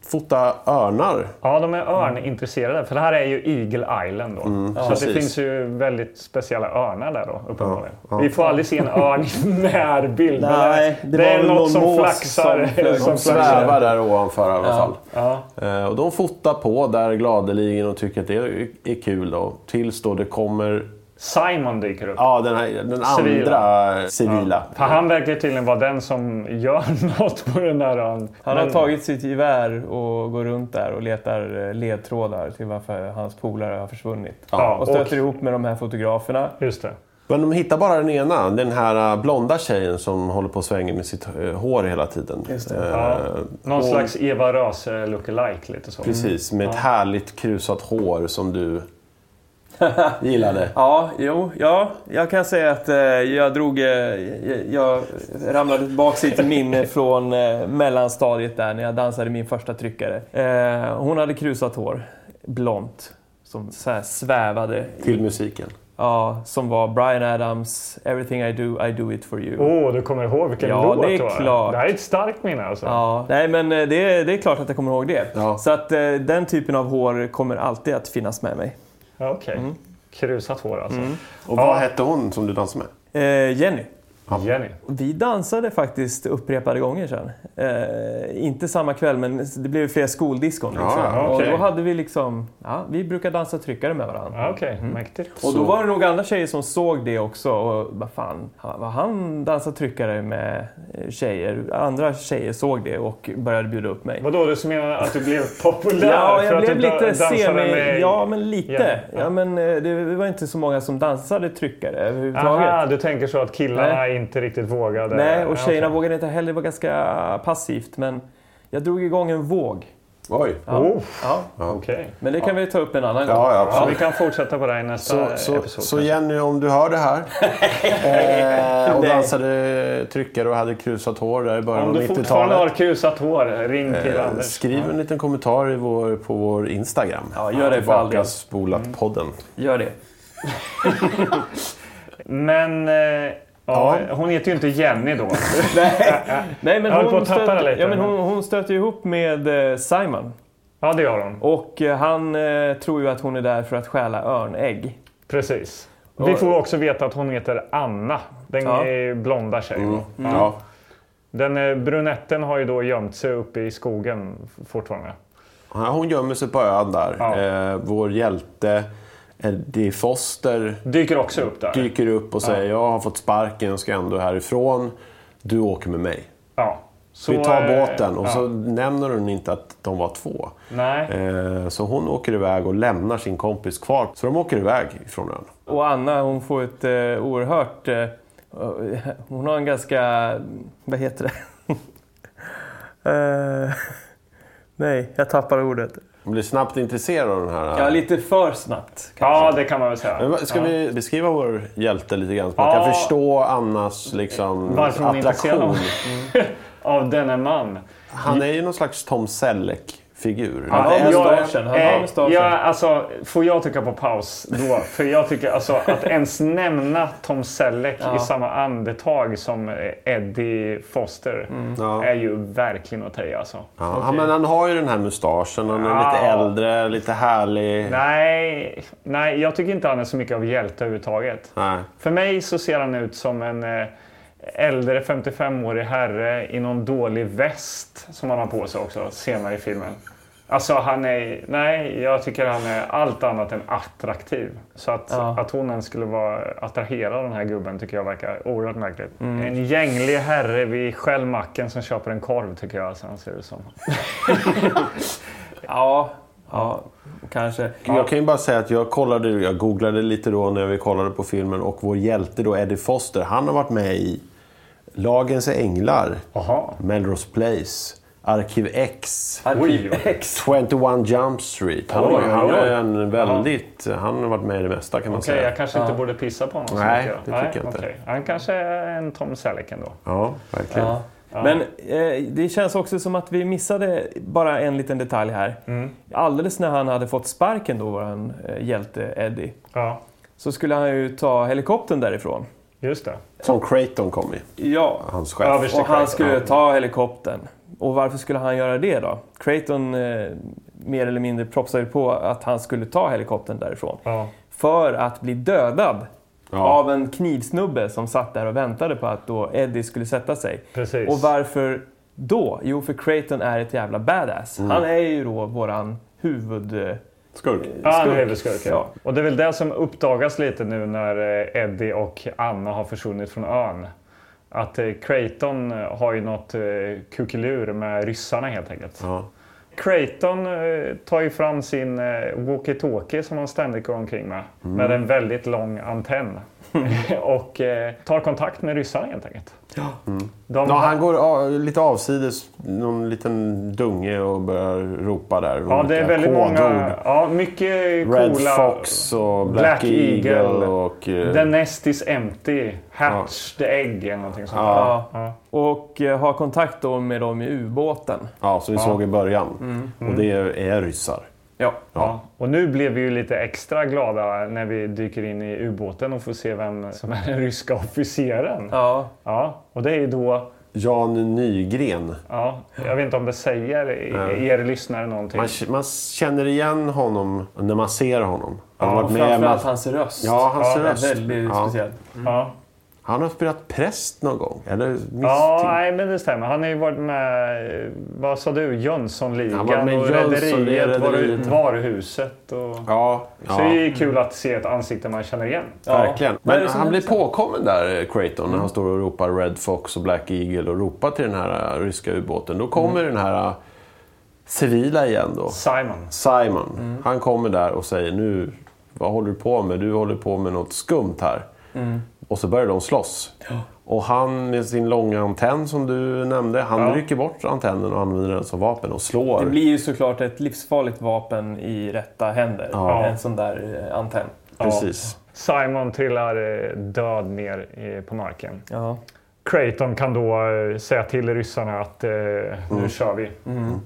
fota örnar. Ja, de är örnintresserade. För det här är ju Eagle Island då. Mm, så precis. det finns ju väldigt speciella örnar där då, uppenbarligen. Ja, ja. Vi får aldrig se en örn i [laughs] närbild. Nej, det, det är något som flaxar. Som, som svävar där ovanför i alla fall. Ja. Uh, och de fotar på där gladeligen och tycker att det är kul då. Tills då det kommer Simon dyker upp. Ja, den, här, den civila. andra civila. Ja. För han verkar tydligen vara den som gör [laughs] något på den där ön. Han har tagit sitt gevär och går runt där och letar ledtrådar till varför hans polare har försvunnit. Ja, och stöter och... ihop med de här fotograferna. Just det. Men de hittar bara den ena, den här blonda tjejen som håller på att svänga med sitt hår hela tiden. Just det. Eh, ja. Någon och... slags Eva Röse lookalike lite så. Precis, med ett härligt krusat hår som du [laughs] gillade. ja, jo, ja, jag kan säga att eh, jag drog... Eh, jag, jag ramlade tillbaka till minne från eh, mellanstadiet där när jag dansade min första tryckare. Eh, hon hade krusat hår, blont, som så här svävade. Till musiken? Ja, som var Brian Adams, Everything I do, I do it for you. Åh, oh, du kommer ihåg vilken ja, låt det är då? klart. Det här är ett starkt minne alltså. Ja, nej men eh, det är, det är klart att jag kommer ihåg det. Ja. Så att eh, den typen av hår kommer alltid att finnas med mig. Okej. Okay. Mm. Krusat hår alltså. Mm. Och vad hette hon som du dansade med? Eh, Jenny. Jenny. Vi dansade faktiskt upprepade gånger sen. Eh, inte samma kväll, men det blev fler skoldiskon. Liksom. Ja, okay. Och då hade vi liksom... Ja, vi brukar dansa tryckare med varandra. Ja, okay. mm. Och då var det nog andra tjejer som såg det också. Och vad fan, vad han dansar tryckare med tjejer. Andra tjejer såg det och började bjuda upp mig. Vadå, du menar att du blev populär? ja, jag för blev att lite du semi... Med... Ja, men lite. Yeah. Ja, men eh, det var inte så många som dansade tryckare överhuvudtaget. Aha, du tänker så att killarna Nej. Inte riktigt vågade? Nej, och tjejerna okay. vågade inte heller. Det var ganska passivt. Men jag drog igång en våg. Oj! Ja. Oh. Ja. Okay. Men det kan vi ta upp en annan ja, gång. Ja, ja, vi kan fortsätta på det i nästa så, episod. Så, Jenny, om du hör det här [laughs] eh, och dansade tryckare och hade krusat hår där i början av 90-talet. Om du fortfarande har krusat hår, ring till eh, Anders. Skriv en liten kommentar i vår, på vår Instagram. Ja, gör det för all del. Spolat-podden. Mm. Gör det. [laughs] Men... Eh, Ja, hon heter ju inte Jenny då. [laughs] Nej, Nej men, hon, stöter, lite. Ja, men hon, hon stöter ihop med Simon. Ja, det gör hon. Och han eh, tror ju att hon är där för att stjäla örnägg. Precis. Vi får också veta att hon heter Anna. Den ja. är blonda tjejen. Mm. Mm. Ja. Den brunetten har ju då gömt sig uppe i skogen fortfarande. Ja, hon gömmer sig på ön där. Ja. Eh, vår hjälte Eddie Foster dyker också upp där. Dyker upp och säger ja. jag har fått sparken och ska ändå härifrån. Du åker med mig. Ja. Så, vi tar båten och ja. så nämner hon inte att de var två. Nej. Eh, så hon åker iväg och lämnar sin kompis kvar. Så de åker iväg från ön. Och Anna hon får ett eh, oerhört... Eh, hon har en ganska... Vad heter det? [laughs] eh, nej, jag tappar ordet. Hon blir snabbt intresserad av den här... Ja, lite för snabbt. Kanske. Ja, det kan man väl säga. Ska ja. vi beskriva vår hjälte lite grann? Så man ja. kan förstå Annas liksom, Varför hon attraktion. [laughs] Av, av denne man. Han är ju någon slags Tom Selleck figur. Ja, han jag, mustaschen. Ja, alltså, får jag trycka på paus då? För jag tycker alltså att ens nämna Tom Selleck ja. i samma andetag som Eddie Foster mm. ja. är ju verkligen att ta alltså. Ja, okay. Men han har ju den här mustaschen. Han är ja. lite äldre, lite härlig. Nej, nej, jag tycker inte han är så mycket av hjälte överhuvudtaget. Nej. För mig så ser han ut som en äldre 55-årig herre i någon dålig väst som han har på sig också senare i filmen. Alltså han är, nej jag tycker han är allt annat än attraktiv. Så att, ja. att hon ens skulle vara attraherad av den här gubben tycker jag verkar oerhört märkligt. Mm. En gänglig herre vid skällmacken som köper en korv tycker jag alltså, han ser ut som. [laughs] ja, ja, kanske. Jag kan ju bara säga att jag kollade, jag googlade lite då när vi kollade på filmen och vår hjälte då Eddie Foster, han har varit med i Lagens Änglar, Aha. Melrose Place, Arkiv X, Arkiv X. 21 Jump Street. Han, oj, han är en väldigt... Aha. Han har varit med i det mesta kan man okay, säga. jag kanske inte borde pissa på honom Nej, det tycker jag inte. Okay. Han kanske är en Tom Selleck ändå. Ja, verkligen. Ja. Ja. Men eh, det känns också som att vi missade bara en liten detalj här. Mm. Alldeles när han hade fått sparken då, vår eh, hjälte Eddie, ja. så skulle han ju ta helikoptern därifrån. Just det. Som Creighton kom i. Ja, hans chef. Ja, och han skulle ta helikoptern. Och varför skulle han göra det då? Creighton eh, mer eller mindre propsade på att han skulle ta helikoptern därifrån. Ja. För att bli dödad ja. av en knivsnubbe som satt där och väntade på att då Eddie skulle sätta sig. Precis. Och varför då? Jo, för Creighton är ett jävla badass. Mm. Han är ju då våran huvud... Skurk. Ja, han är huvudskurk. Ja. Och det är väl det som uppdagas lite nu när eh, Eddie och Anna har försvunnit från ön. Att eh, Creighton har ju något eh, kukelur med ryssarna helt enkelt. Ja. Creighton eh, tar ju fram sin eh, walkie-talkie som han ständigt går omkring med. Mm. Med en väldigt lång antenn. [laughs] och eh, tar kontakt med ryssarna helt enkelt. Ja. Mm. De... ja han går lite avsides, någon liten dunge och börjar ropa där. Ja, det är väldigt kodord. många. Ja, mycket Red coola. Fox och Black, Black Eagle. Eagle och, uh... The Nest is empty. Hatch ja. the egg eller någonting sånt. Ja. ja. Och uh, ha kontakt då med dem i ubåten. Ja, som vi såg i början. Mm. Och det är, är ryssar. Ja. ja. Och nu blev vi ju lite extra glada när vi dyker in i ubåten och får se vem som är den ryska officeren. Ja. ja. Och det är ju då Jan Nygren. Ja, jag vet inte om det säger er lyssnare någonting. Man, man, känner igen honom när man ser honom. Han ja, framförallt hans röst. Ja, hans ja, röst. Väldigt ja. speciell. Mm. Ja. Han har spelat präst någon gång? Eller ja, nej, men det stämmer. Han har ju varit med, vad sa du, Jönssonligan och Rederiet, Varuhuset. Och... Ja, ja. Så det är kul att se ett ansikte man känner igen. Ja. Verkligen. Men han blir påkommen där, Creighton, mm. när han står och ropar Red Fox och Black Eagle och ropar till den här ryska ubåten. Då kommer mm. den här civila igen då. Simon. Simon. Mm. Han kommer där och säger nu, vad håller du på med? Du håller på med något skumt här. Mm. Och så börjar de slåss. Ja. Och han med sin långa antenn som du nämnde, han ja. rycker bort antennen och använder den som vapen och slår. Det blir ju såklart ett livsfarligt vapen i rätta händer. Ja. En sån där eh, antenn. Precis. Simon trillar eh, död ner på marken. Ja. Creighton kan då eh, säga till ryssarna att nu mm. kör vi. Mm.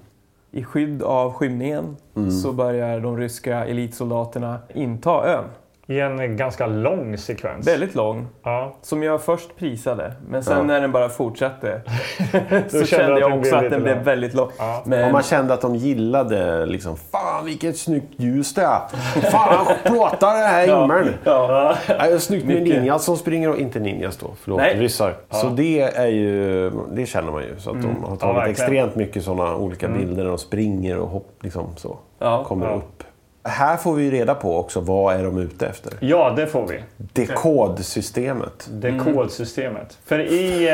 I skydd av skymningen mm. så börjar de ryska elitsoldaterna inta ön. I en ganska lång sekvens. Väldigt lång. Ja. Som jag först prisade. Men sen ja. när den bara fortsatte [laughs] så kände jag också att den blev väldigt lång. Ja. Men... Och man kände att de gillade liksom, Fan vilket snyggt ljus det är! Fan plåtar det här [laughs] himlen! Ja. [laughs] Ja. Snyggt med ninjas som springer och inte ninjas då, förlåt, Nej. ryssar. Så det är ju, det känner man ju. Så att mm. de har tagit extremt mycket sådana olika mm. bilder när de springer och hopp, liksom så. Kommer upp. Här får vi reda på också vad är de ute efter. Ja, det får vi. Dekodsystemet. Dekodsystemet. För i,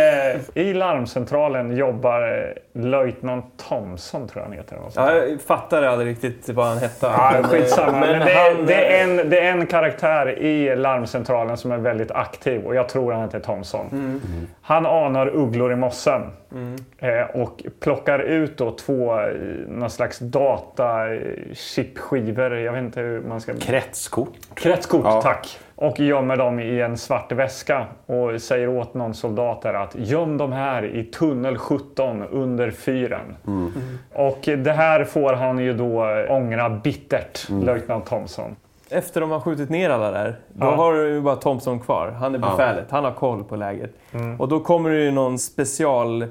eh, i larmcentralen jobbar löjtnant Thomson, tror jag han heter. Ja, jag fattade aldrig riktigt vad han hette. Ja, skitsamma. Men, Men det, han... det, är en, det är en karaktär i larmcentralen som är väldigt aktiv och jag tror han heter Thomson. Mm. Mm. Han anar ugglor i mossen. Mm. Och plockar ut då två eh, någon slags datachipskivor. Jag vet inte hur man ska... Kretskort. Kretskort, ja. tack. Och gömmer dem i en svart väska och säger åt någon soldat där att göm dem här i tunnel 17 under fyren. Mm. Mm. Och det här får han ju då ångra bittert, mm. löjtnant Thompson efter de har skjutit ner alla där, då ja. har du bara Thompson kvar. Han är befälet, ja. han har koll på läget. Mm. Och då kommer det ju någon special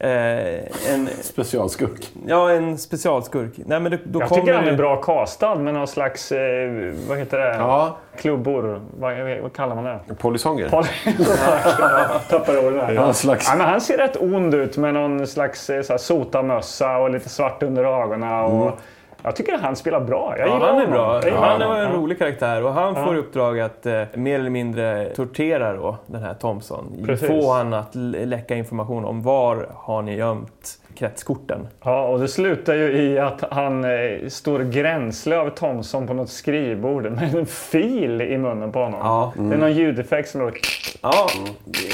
Eh, en, specialskurk? Ja, en specialskurk. Nej, men då, då jag tycker han är bra castad med någon slags, eh, vad heter det, ja. klubbor. Vad, vad, kallar man det? Polisonger? Pol [laughs] Tappar orden Ja, slags... ja, men han ser rätt ond ut med någon slags eh, sotamössa och lite svart under ögonen. Och, mm. Jag tycker att han spelar bra. Jag ja, han är bra. Ja, han är en rolig karaktär och han får uppdrag att eh, mer eller mindre tortera då, den här Thompson. Precis. Få han att läcka information om var har ni gömt kretskorten. Ja, och det slutar ju i att han eh, står gränslöv Thompson på något skrivbord med en fil i munnen på honom. Ja. Mm. Det är någon ljudeffekt som låter... Ja,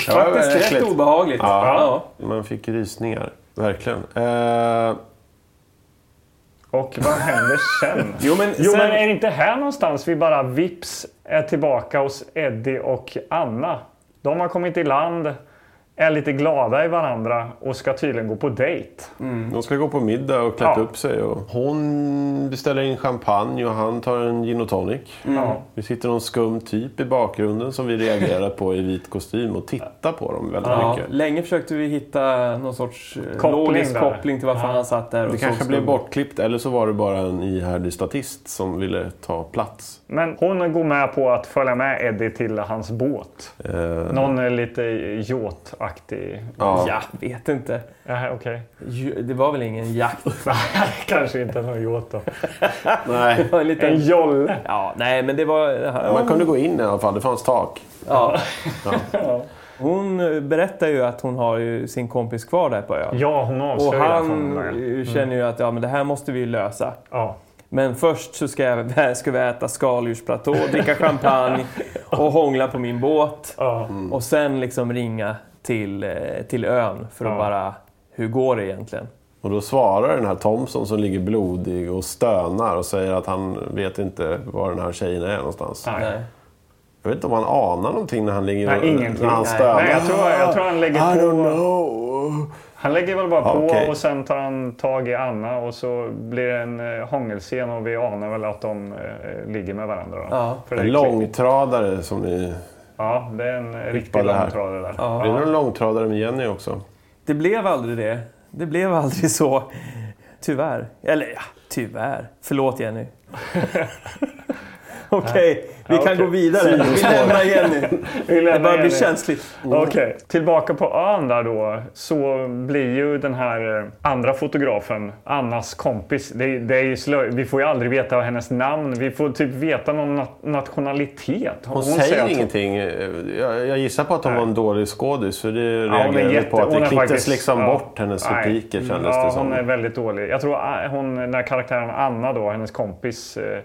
faktiskt rätt obehagligt. Ja. ja. Man fick rysningar, verkligen. Eh... Och vad händer sen? [laughs] jo, men, jo, sen... men är det inte här någonstans vi bara vips är tillbaka hos Eddie och Anna? De har kommit i land. Är lite glada i varandra och ska tydligen gå på dejt. Mm. De ska gå på middag och klätt ja. upp sig. Och hon beställer in champagne och han tar en gin och tonic. Mm. Det sitter någon skum typ i bakgrunden som vi reagerar på i vit kostym och tittar på dem väldigt ja. mycket. Länge försökte vi hitta någon sorts eh, koppling logisk där. koppling till varför ja. han satt där. det kanske blev bortklippt eller så var det bara en ihärdig statist som ville ta plats. Men hon går med på att följa med Eddie till hans båt. Eh. Någon lite yacht-aktig. Ja. Jag vet inte. Aha, okay. Det var väl ingen jakt? [laughs] Kanske inte yacht då. [laughs] nej. En, liten... en jolle. Ja, nej men det var... Man kunde gå in i alla fall, det fanns tak. Ja. ja. [laughs] Hon berättar ju att hon har sin kompis kvar där på ön. Ja, hon avslöjar Och han mm. känner ju att ja, men det här måste vi lösa. Ja. Men först så ska, jag, ska vi äta skaldjursplatå, dricka champagne och hångla på min båt. Mm. Och sen liksom ringa till, eh, till ön för att bara... Hur går det egentligen? Och då svarar den här Thomson som ligger blodig och stönar och säger att han vet inte var den här tjejen är någonstans. Nej. Jag vet inte om han anar någonting när han ligger Nej, ingenting. När han stönar. Nej, jag, tror, jag tror han lägger på... I don't know. Han lägger väl bara på okay. och sen tar han tag i Anna och så blir det en eh, hångelscen och vi anar väl att de eh, ligger med varandra. Ja. För en långtradare som ni Ja, det är en riktig långtradare där. Ja. Blir det en långtradare med Jenny också? Det blev aldrig det. Det blev aldrig så. Tyvärr. Eller ja, tyvärr. Förlåt Jenny. [laughs] [laughs] Okej, okay, vi kan okay. gå vidare. Vi lämnar Jenny. [laughs] vi lämnar det börjar bli känsligt. Mm. Okej, okay. tillbaka på ön där då. Så blir ju den här eh, andra fotografen, Annas kompis. Det, det är ju slö... Vi får ju aldrig veta hennes namn. Vi får typ veta någon nationalitet. Hon, hon säger hon... ingenting. Jag, jag, gissar på att hon Nej. var en dålig skådis. För det reagerade ja, jätte... på att det klipptes faktiskt... liksom ja. bort hennes repliker kändes ja, det som. hon är väldigt dålig. Jag tror äh, hon, när karaktären Anna då, hennes kompis eh,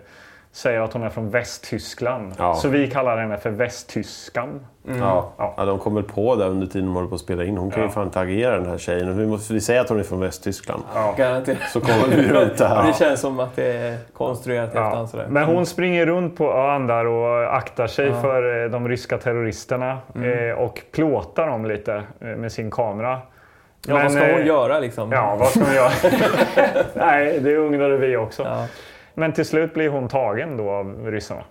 säger att hon är från Västtyskland. Ja. Så vi kallar henne för Västtyskan. Mm. Ja. ja, de kommer på det under tiden de håller på att spela in. Hon kan ja. ju fan inte agera den här tjejen. Vi måste vi säga att hon är från Västtyskland. Ja. Garanterat. Så kommer vi [laughs] runt det här. Det känns som att det är konstruerat ja. efterhand. Sådär. Men hon springer runt på ön där och aktar sig för eh, de ryska terroristerna. Mm. Eh, och plåtar dem lite eh, med sin kamera. Ja, Men, vad ska hon göra liksom? Ja, vad ska hon göra? [laughs] [laughs] Nej, det undrade vi också. Men till slut blir hon tagen då av ryssarna.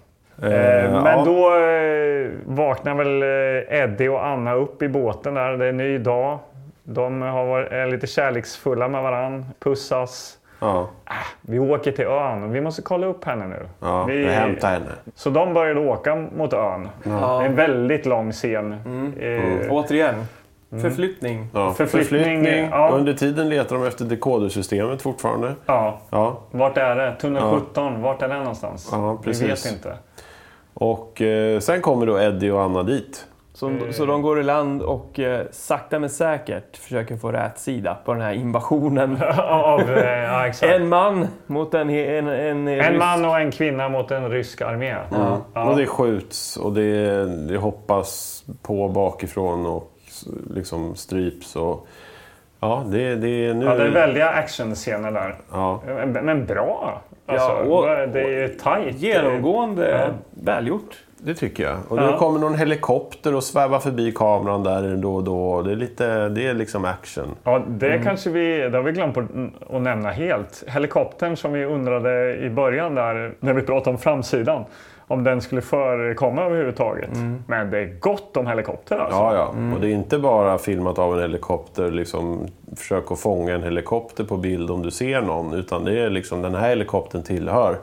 Eh, eh men ja. då eh, vaknar väl eh, Eddie och Anna upp i båten där. Det är en ny dag. De har varit, är lite kärleksfulla med varandra, pussas. Ja. Äh, vi åker till ön. Vi måste kolla upp henne nu. Ja, vi hämtar henne. Så de började åka mot ön. Ja. En väldigt lång scen. Mm. Mm. Återigen, Mm. Förflyttning. Ja. Förflyttning. Förflyttning. Ja. Under tiden letar de efter dekodersystemet fortfarande. Ja. ja. Vart är det? Tunnel ja. 17, vart är det någonstans? Ja, precis. Vi vet inte. Och eh, sen kommer då Eddie och Anna dit. Så, mm. så de går i land och eh, sakta men säkert försöker få rätt sida på den här invasionen. [laughs] Av, eh, ja, [laughs] en man mot en... En, en, en rysk... man och en kvinna mot en rysk armé. Mm. Ja. Och det skjuts och det, det hoppas på bakifrån och liksom stryps. Och, ja, det, det, nu... ja, det är väldiga actionscener där. Ja. Men bra! Alltså, ja, och, det är ju tajt. Genomgående ja. välgjort. Det tycker jag. Och ja. det kommer någon helikopter och svävar förbi kameran där då och då. Det är, lite, det är liksom action. Ja, det mm. kanske vi... Det har vi glömt att nämna helt. Helikoptern som vi undrade i början där, när vi pratade om framsidan om den skulle förekomma överhuvudtaget. Mm. Men det är gott om helikopter alltså. Ja, ja. Mm. och det är inte bara filmat av en helikopter. Liksom, försök att fånga en helikopter på bild om du ser någon. Utan det är liksom, den här helikoptern tillhör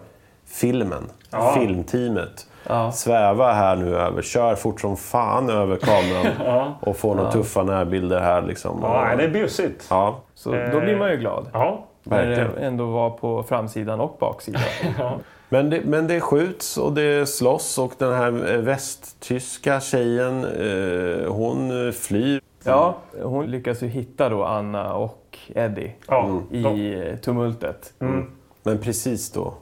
filmen, ja. filmteamet. Ja. Sväva här nu över, kör fort som fan över kameran [laughs] ja. och få några ja. tuffa närbilder här. Liksom. Ja, det är bjussigt. Ja. Så då blir man ju glad. Ja. När det ändå var på framsidan och baksidan. [laughs] Men det, men det skjuts och det slåss och den här västtyska tjejen, eh, hon flyr. Ja, hon lyckas ju hitta då Anna och Eddie ja, i de... tumultet. Mm. Men precis då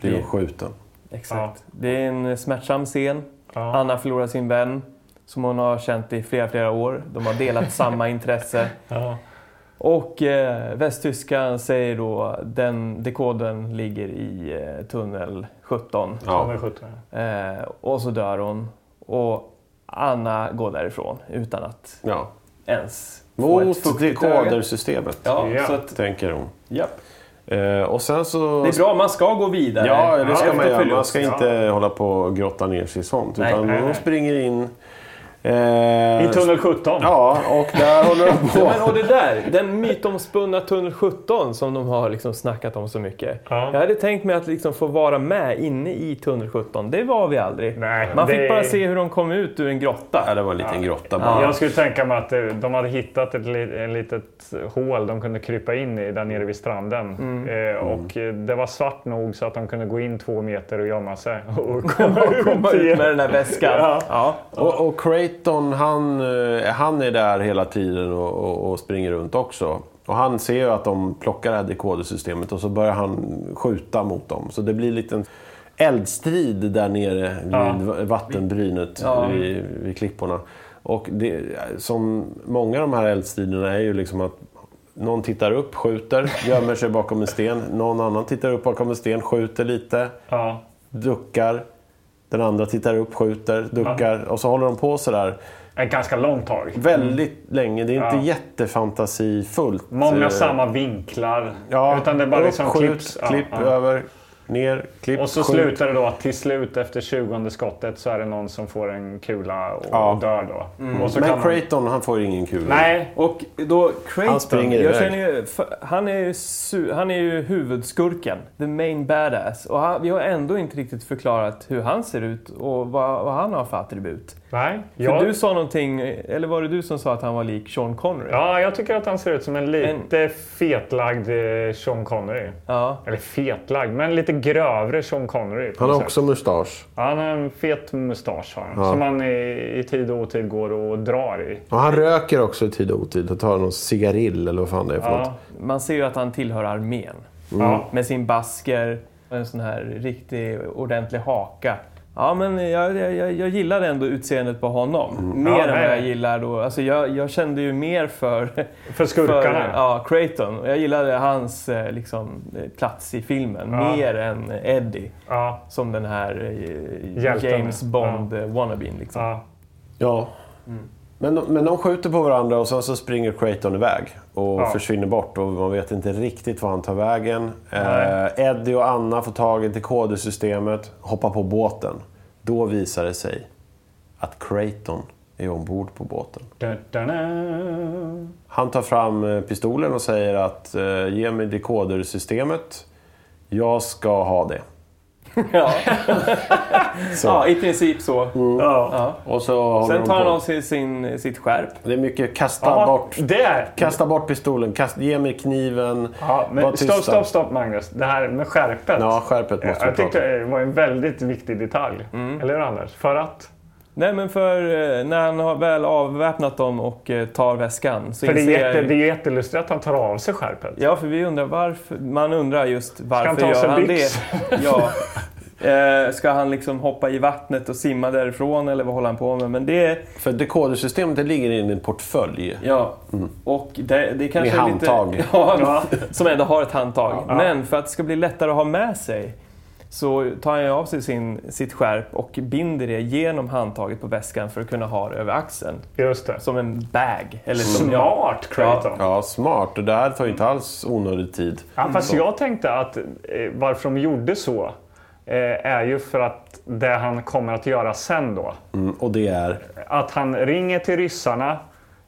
blir hon skjuten. Exakt. Ja. Det är en smärtsam scen. Ja. Anna förlorar sin vän som hon har känt i flera, flera år. De har delat samma [laughs] intresse. Ja. Och eh, västtyskan säger då den dekoden ligger i eh, tunnel 17. Ja. 17. Eh, och så dör hon. Och Anna går därifrån utan att ja. ens få Mot dekodersystemet, ja, ja. Så att, tänker hon. Japp. Eh, och sen så... Det är bra, man ska gå vidare. Ja, det ska man göra. Man ska inte hålla på och grotta ner sig i sånt. Nej, utan nej, hon springer in Eh, I tunnel 17? Ja, och där håller de på. [laughs] men, och det där, den mytomspunna tunnel 17 som de har liksom snackat om så mycket. Ja. Jag hade tänkt mig att liksom få vara med inne i tunnel 17. Det var vi aldrig. Nej, Man det... fick bara se hur de kom ut ur en grotta. Ja, det var en liten ja. grotta bara. Ja. Jag skulle tänka mig att eh, de hade hittat ett, litet hål de kunde krypa in i där nere vid stranden. Mm. Eh, och mm. det var svart nog så att de kunde gå in två meter och gömma sig. [laughs] Och [laughs] komma, och komma ut med den här väskan. Ja. Och, och Creighton, han, eh, han är där hela tiden och, och, och, springer runt också. Och han ser ju att de plockar det här dekodersystemet och så börjar han skjuta mot dem. Så det blir en liten eldstrid där nere vid ja. vattenbrynet ja. vid, vid klipporna. Och det, som många av de här eldstriderna är ju liksom att någon tittar upp, skjuter, gömmer sig bakom en sten. Någon annan tittar upp bakom en sten, skjuter lite, ja. duckar. Den andra tittar upp, skjuter, duckar och så håller de på sådär. Ett ganska långt tag. Väldigt mm. länge. Det är inte ja. jättefantasifullt. Många eh, samma vinklar. Ja, utan det bara liksom skjut, klipps. klipp ja, över, ner, klipp, Och så skjut. slutar det då att till slut efter 20 skottet så är det någon som får en kula och ja. dör då. Mm. Och så Men Creighton man... han får ingen kula. Nej, och då Creighton, han springer jag känner ju, han, är ju, han är ju huvudskurken. The main badass. Och han, vi har ändå inte riktigt förklarat hur han ser ut och vad, vad han har för attribut. Nej. För jag... du sa någonting, eller var det du som sa att han var lik Sean Connery? Ja, jag tycker att han ser ut som en lite en... fetlagd eh, Sean Connery. Ja. Eller fetlagd, men lite grövre Sean Connery. Han har också mustasch. Ja, han har en fet mustasch har han. Ja. Som han i, i tid och otid går och drar i. Och han röker också i tid och otid. Han tar någon cigarill eller vad fan det är för ja. något. Man ser ju att han tillhör armén. Mm. Med sin basker och en sån här riktig ordentlig haka. Ja, men jag, jag, jag gillade ändå utseendet på honom. Mm. Mer ja, än vad jag gillar då. Alltså jag, jag kände ju mer för... [laughs] För skurkarna? För, ja, Creighton. Jag gillade hans eh, liksom, plats i filmen. Ja. Mer än Eddie. Ja. Som den här eh, Hjälten. James Bond-wannabeen. Liksom. Ja. ja. Mm. Men, men de skjuter på varandra och sen så springer Creighton iväg och ja. försvinner bort och man vet inte riktigt var han tar vägen. Eh, Eddie och Anna får tag i dekodersystemet, hoppar på båten. Då visar det sig att Creighton är ombord på båten. Da, da, da. Han tar fram eh, pistolen och säger att eh, ge mig dekodersystemet. Jag ska ha det. [laughs] ja. ja, i princip så. Mm. Ja. Och så Sen tar han av sig sin, sitt skärp. Det är mycket kasta ja, bort. Det Kasta bort pistolen, kasta, ge mig kniven. Ja, men stopp, stopp, stopp Magnus. Det här med skärpet. Ja, skärpet måste Jag tyckte det var en väldigt viktig detalj. Mm. Eller hur Anders? För att? Nej men för eh, när han har väl avväpnat dem och eh, tar väskan. Så för det är, jätte, det är jättelustigt att han tar av sig skärpet. Ja, för vi undrar varför. Man undrar just varför han gör han byx? det. Ja. [laughs] Eh, ska han liksom hoppa i vattnet och simma därifrån eller vad håller han på med? Men det... För dekodersystemet det ligger i en portfölj. Ja, mm. och det, det kanske Med handtag. [laughs] Lite, ja, som ändå har ett handtag. Ja. Men för att det ska bli lättare att ha med sig så tar han av sig sin, sitt skärp och binder det genom handtaget på väskan för att kunna ha det över axeln. Just det. Som en bag. Eller som, smart, Creighton! Ja, ja, smart. Det där tar ju inte alls onödig tid. Ja, fast jag tänkte att eh, varför de gjorde så eh, är ju för att det han kommer att göra sen då. Mm, och det är? Att han ringer till ryssarna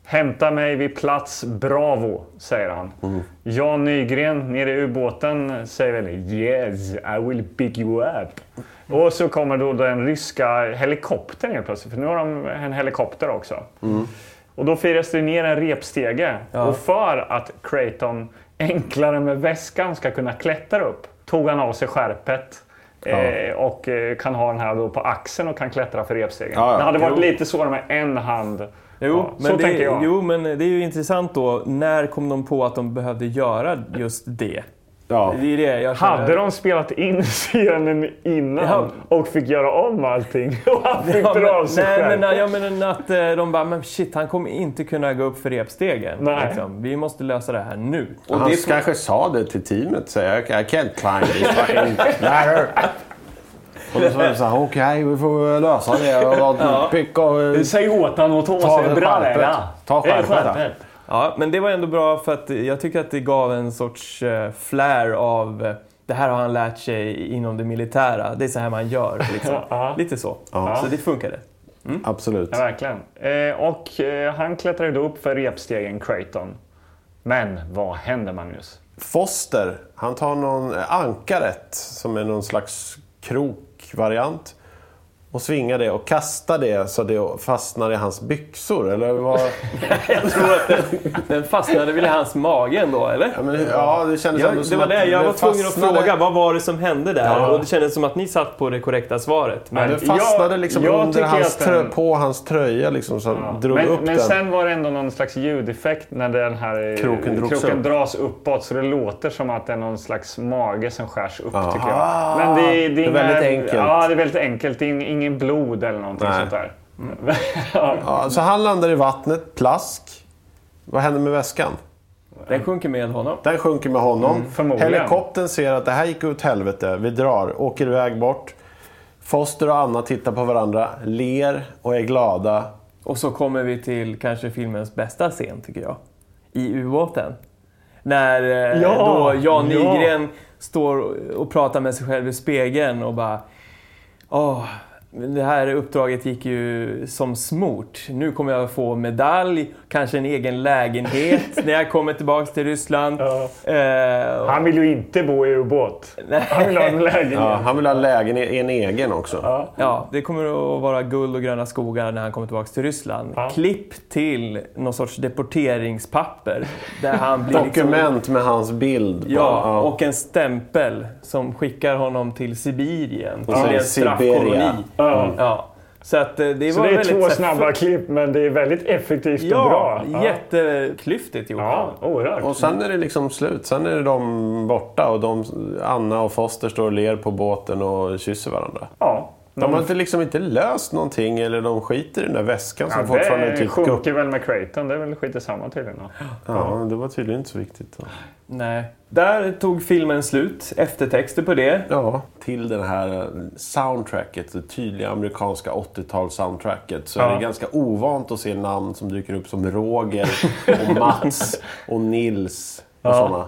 Hämta mig vid plats Bravo, säger han. Mm. Jan Nygren nere i ubåten säger väl Yes, I will pick you up. Och så kommer då den ryska helikoptern helt plötsligt, för nu har de en helikopter också. Mm. Och då firas det ner en repstege. Ja. Och för att Creighton enklare med väskan ska kunna klättra upp tog han av sig skärpet. Ja. Eh, och eh, kan ha den här då på axeln och kan klättra för repstegen. Ja, det hade varit lite svårare med en hand Jo, ja, men så det, tänker jag. Jo, men det är ju intressant då. När kom de på att de behövde göra just det? Ja. Det är det jag Hade de spelat in [laughs] scenen innan ja. och fick göra om allting? [laughs] Och han fick ja, dra av sig nej, själv? Men, jag menar att eh, de bara, men shit, han kommer inte kunna gå upp för repstegen. Liksom. Vi måste lösa det här nu. Och han det kanske sa det till teamet. Så I can't climb this fucking ladder. [laughs] Och då var det så här, okej okay, vi får lösa det. Och, ja. och, Säg åt honom att ta sig brallorna. Ta skärpet. Ja, men det var ändå bra för att jag tycker att det gav en sorts uh, flair av uh, det här har han lärt sig inom det militära. Det är så här man gör. Liksom. [laughs] Lite så. Så det funkade. Mm. Absolut. Ja, verkligen. Eh, och eh, han klättrade upp för repstegen Creighton. Men vad händer Magnus? Foster, han tar någon ankaret som är någon slags variant och svingar det och kastar det så det fastnar i hans byxor? Eller vad? [laughs] jag tror att den, den fastnade väl i hans mage ändå, eller? Ja, men, ja det kändes ja, det var det. Jag var tvungen att fråga vad var det som hände där? Ja. Och det kändes som att ni satt på det korrekta svaret. Men ja, det fastnade liksom jag, jag under hans den... på hans tröja liksom, så ja. drog men, upp men den. Men sen var det ändå någon slags ljudeffekt när den här kroken, kroken upp. dras uppåt. Så det låter som att det är någon slags mage som skärs upp, Aha. tycker jag. Men det, det, är, det är väldigt enkelt. Ja, det är väldigt enkelt. Det är ingen blod eller någonting Nej. sånt där. [laughs] Mm. ja, så han landar i vattnet, plask. Vad händer med väskan? Den sjunker med honom. Den sjunker med honom. Mm, Helikoptern ser att det här gick ut helvete. Vi drar, åker iväg bort. Foster och Anna tittar på varandra, ler och är glada. Och så kommer vi till kanske filmens bästa scen, tycker jag. I ubåten. När eh, ja, då Jan Nygren ja. står och pratar med sig själv i spegeln och bara Åh, det här uppdraget gick ju som smort. Nu kommer jag få medalj, kanske en egen lägenhet [laughs] när jag kommer tillbaka till Ryssland. Ja. Uh, han vill ju inte bo i ubåt. Han vill ha en [laughs] lägenhet. Ja, han vill ha lägenhet, en egen också. Ja. ja. det kommer att vara guld och gröna skogar när han kommer tillbaka till Ryssland. Ja. Klipp till någon sorts deporteringspapper. Där han blir liksom- Dokument liksom... med hans bild. På. Ja, och en stämpel som skickar honom till Sibirien. Till en straffkoloni. Ja. Så, att eh, det, så det är väldigt, två snabba klipp men det är väldigt effektivt ja, och bra. Ja, jätteklyftigt gjort. Ja, oerhört. Och sen är det liksom slut. Sen är de borta och de, Anna och Foster står och ler på båten och kysser varandra. Ja. De har inte, liksom inte löst någonting eller de skiter i den där väskan som ja, fortfarande är Det sjunker väl med Creighton. Det är väl skit samma tydligen. Ja, ja, det var tydligen inte så viktigt. Då. Nej. Där tog filmen slut. Eftertexter på det. Ja, till det här soundtracket, det tydliga amerikanska 80-tals-soundtracket, så ja. är det ganska ovant att se namn som dyker upp som Roger [laughs] och Mats och Nils och ja. sådana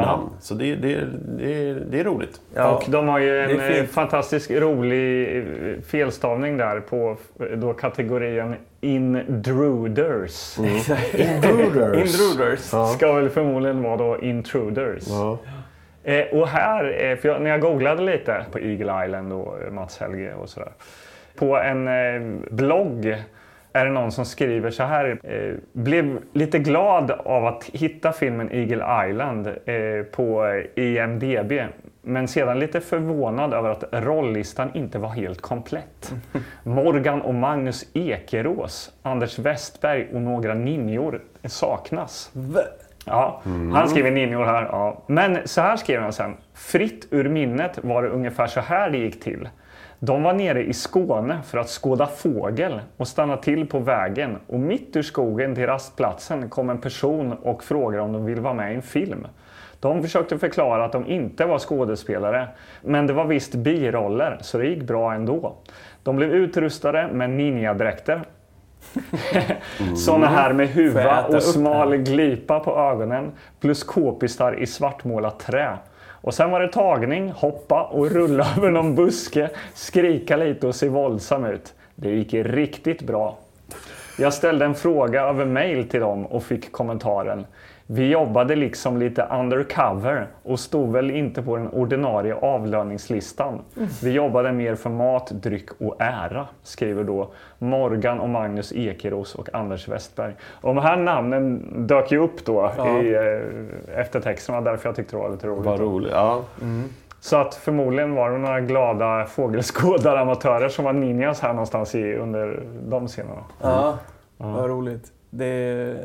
namn. Så det, det, det, det är roligt. Ja, och de har ju en eh, fantastiskt rolig eh, felstavning där på eh, då kategorin Indruders. Mm. [laughs] Indruders. Indruders. Ja. Ska väl förmodligen vara då Intruders. Ja. Eh, och här, för jag, när jag googlade lite på Eagle Island och Mats Helge och sådär. På en eh, blogg är det någon som skriver så här. Eh, blev lite glad av att hitta filmen Eagle Island eh, på IMDB. Men sedan lite förvånad över att rolllistan inte var helt komplett. [laughs] Morgan och Magnus Ekerås, Anders Westberg och några ninjor saknas. Ja, mm. Han skriver ninjor här. Ja. Men så här skriver han sen. Fritt ur minnet var det ungefär så här det gick till. De var nere i Skåne för att skåda fågel och stanna till på vägen och mitt ur skogen till rastplatsen kom en person och frågade om de ville vara med i en film. De försökte förklara att de inte var skådespelare, men det var visst biroller så det gick bra ändå. De blev utrustade med ninjadräkter. [laughs] Såna här med huva och smal glipa på ögonen plus k-pistar i svartmålat trä. Och sen var det tagning, hoppa och rulla [laughs] över någon buske, skrika lite och se våldsam ut. Det gick riktigt bra. Jag ställde en fråga över mail till dem och fick kommentaren vi jobbade liksom lite undercover och stod väl inte på den ordinarie avlöningslistan. Vi jobbade mer för mat, dryck och ära, skriver då Morgan och Magnus Ekeros och Anders Westberg. Och de här namnen dök ju upp då ja. i eh, eftertexterna, därför jag tyckte det var lite roligt. Vad roligt, ja. Mm. Så att förmodligen var det några glada fågelskådaramatörer som var ninjas här någonstans i, under de scenerna. Ja, mm. vad roligt. Det,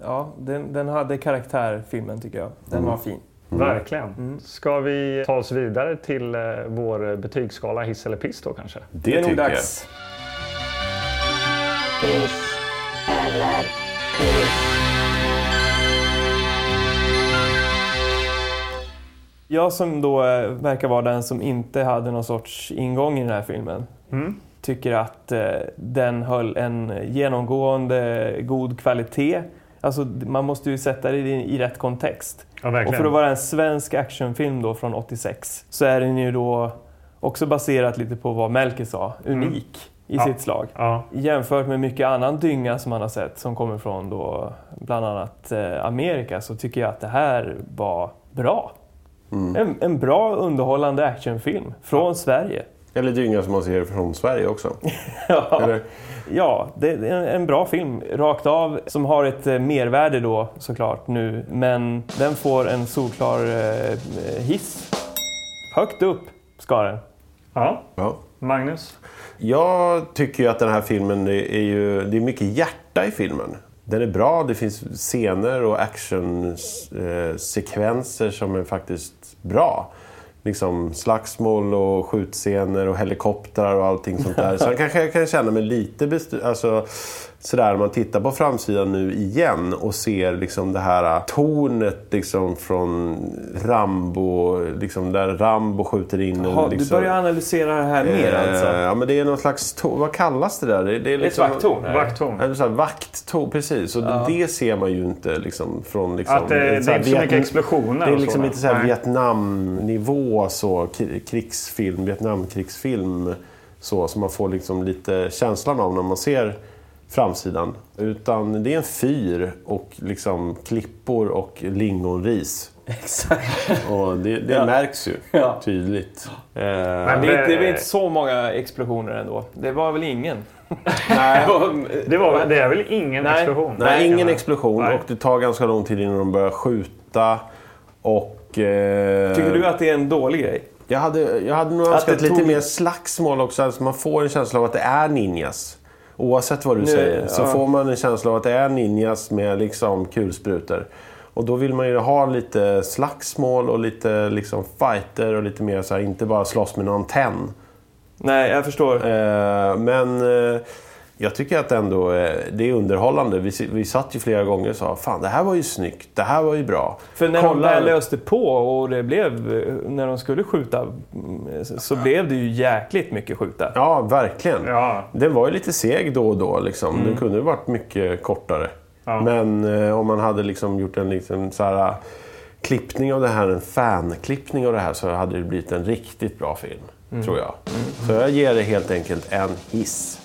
ja, den, den hade karaktär, filmen, tycker jag. Den mm. var fin. Mm. Verkligen. Mm. Ska vi ta oss vidare till eh, vår betygsskala hiss eller piss då kanske? Det, det är nog dags. Hiss eller piss? Jag som då eh, verkar vara den som inte hade någon sorts ingång i den här filmen. Mm. Tycker att eh, den höll en genomgående god kvalitet. Alltså, man måste ju sätta det i, i rätt kontext. Ja, och för att vara en svensk actionfilm då från 86 så är den ju då också baserat lite på vad Melker sa, unik i Ja. sitt slag. Ja. Jämfört med mycket annan dynga som man har sett som kommer från då bland annat eh, Amerika så tycker jag att det här var bra. En, en bra underhållande actionfilm från Sverige. Eller dynga som man ser från Sverige också. [laughs] Ja, Eller? ja det är en, bra film rakt av som har ett eh, mervärde då såklart nu. Men den får en solklar eh, hiss. Högt upp ska den. Ja. Ja. Magnus? Jag tycker ju att den här filmen det är ju det är mycket hjärta i filmen. Den är bra, det finns scener och actionsekvenser som är faktiskt bra. Liksom slagsmål och skjutscener och helikoptrar och allting sånt där. Så kanske jag kan känna mig lite bestu- alltså, sådär, om man tittar på framsidan nu igen och ser liksom det här tornet liksom från Rambo, liksom där Rambo skjuter in Jaha, en... du Liksom, börjar analysera det här mer alltså? Eh, Ja, men det är någon slags... To- vad kallas det där? Det, det är liksom, vakttorn, eller? Vakttorn. Eller så här, vakttorn, precis. Och Ja. det ser man ju inte liksom, från... Liksom, Att det, det är inte så mycket Vietnam- explosioner Det är liksom inte så här Nej. Vietnamnivå, så, krigsfilm, Vietnamkrigsfilm. Så, som man får liksom lite känslan av när man ser framsidan. Utan det är en fyr och liksom klippor och lingonris. Exakt. Och det, det Ja. märks ju Ja. tydligt. Eh, Men det, är- det är väl inte så många explosioner ändå? Det var väl ingen? [laughs] Nej. [laughs] Det, var, det är väl ingen Nej. explosion? Nej, ingen explosion Nej. och det tar ganska lång tid innan de börjar skjuta. Och... Eh, Tycker du att det är en dålig grej? Jag hade, jag hade nog Att önskat det lite tog- mer slagsmål också. Alltså man får en känsla av att det är ninjas. Oavsett vad du Nu- säger så ja. får man en känsla av att det är ninjas med liksom kulsprutor. Och då vill man ju ha lite slagsmål och lite liksom fighter och lite mer så här, inte bara slåss med en antenn. Nej, jag förstår. Eh, men eh, jag tycker att ändå eh, det är underhållande. Vi, vi satt ju flera gånger och sa fan det här var ju snyggt, det här var ju bra. För när de Kolla- väl löste på och det blev, när de skulle skjuta mm, så blev det ju jäkligt mycket skjuta. Ja, verkligen. Ja. Den var ju lite seg då och då. Liksom. Den kunde ju varit mycket kortare. Ja. Men eh, om man hade liksom gjort en liksom, så här, eh, klippning av det här, en fanklippning av det här, så hade det blivit en riktigt bra film. Tror jag. Så jag ger det helt enkelt en hiss.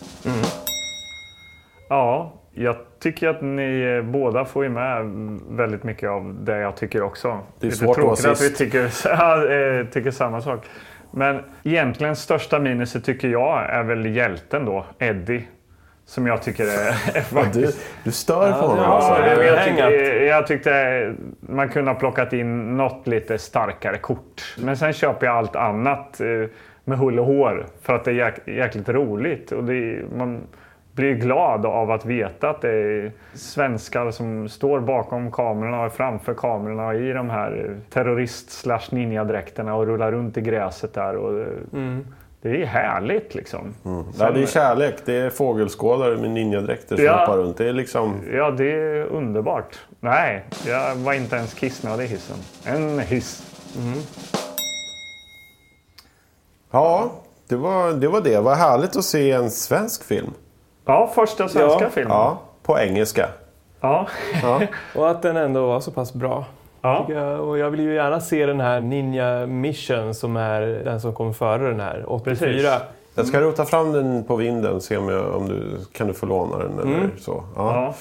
Ja, jag tycker att ni båda får ju med väldigt mycket av det jag tycker också. Det är Lite svårt att vara tråkigt att vi tycker, [laughs] eh, tycker samma sak. Men egentligen största minuset tycker jag är väl hjälten då, Eddie. Som jag tycker är, [laughs] är faktiskt... du, du stör på honom ja, alltså. Ja, jag, tyckte, jag tyckte man kunde ha plockat in något lite starkare kort. Men sen köper jag allt annat eh, med hull och hår för att det är jäk, jäkligt roligt. Och det, man blir glad av att veta att det är svenskar som står bakom kamerorna och framför kamerorna i de här terrorist slash ninja-dräkterna och rullar runt i gräset där. Och, eh, Det är härligt liksom. Ja, det är kärlek. Det är fågelskådare med ninjadräkter som Ja. hoppar runt. Det är liksom... Ja, det är underbart. Nej, jag var inte ens kissnödig i hissen. En hiss. Ja, det var, det var det. Vad härligt att se en svensk film. Ja, första svenska Ja. filmen. Ja, på engelska. Ja. Ja. [laughs] Och att den ändå var så pass bra. Ja. jag. Och jag vill ju gärna se den här Ninja Mission som är den som kom före den här, 84. Precis. Jag ska rota fram den på vinden och se om, jag, om du kan du få låna den eller så. Ja. Ja.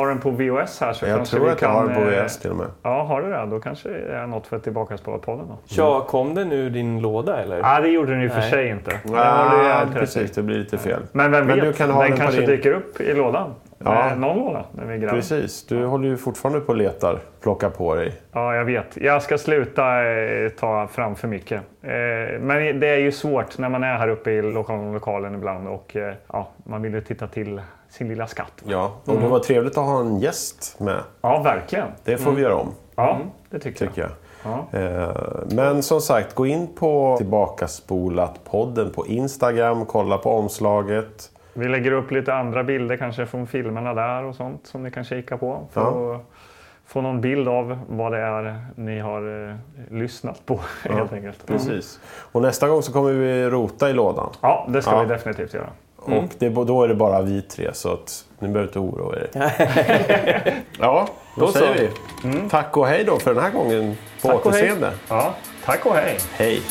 Har den på VHS här så Jag kanske tror vi att jag kan... har den på eh, VS till och med. Ja, har du det? Då kanske det är något för Tillbakaspårat-podden då. Ja, kom den ur din låda eller? Ja, det gjorde den ju för Nej. sig inte. Nej, rätt i. precis. Det blir lite fel. Men vem Men vet, du kan ha den, den kanske din- dyker upp i lådan. Ja. Någon låda när vi är grannar. Precis. Du håller ju fortfarande på och letar. Plockar på dig. Ja, jag vet. Jag ska sluta eh, ta fram för mycket. Eh, men det är ju svårt när man är här uppe i lokalen, lokalen ibland och eh, ja, man vill ju titta till sin lilla skatt. Ja, och det var trevligt att ha en gäst med. Ja, verkligen. Det får vi göra om, Ja, det tycker, tycker jag. jag. Ja. Men som sagt, gå in på Tillbakaspolat-podden på Instagram. Kolla på omslaget. Vi lägger upp lite andra bilder kanske från filmerna där och sånt som ni kan kika på. För Ja. att få någon bild av vad det är ni har eh, lyssnat på [laughs] ja, helt enkelt. Precis. Och nästa gång så kommer vi rota i lådan. Ja, det ska ja. vi definitivt göra. Mm. Och det, då är det bara vi tre så att ni behöver inte oroa er. [laughs] ja, då, då säger vi mm. tack och hej då för den här gången. På tack återseende. Ja, tack och hej. Hej.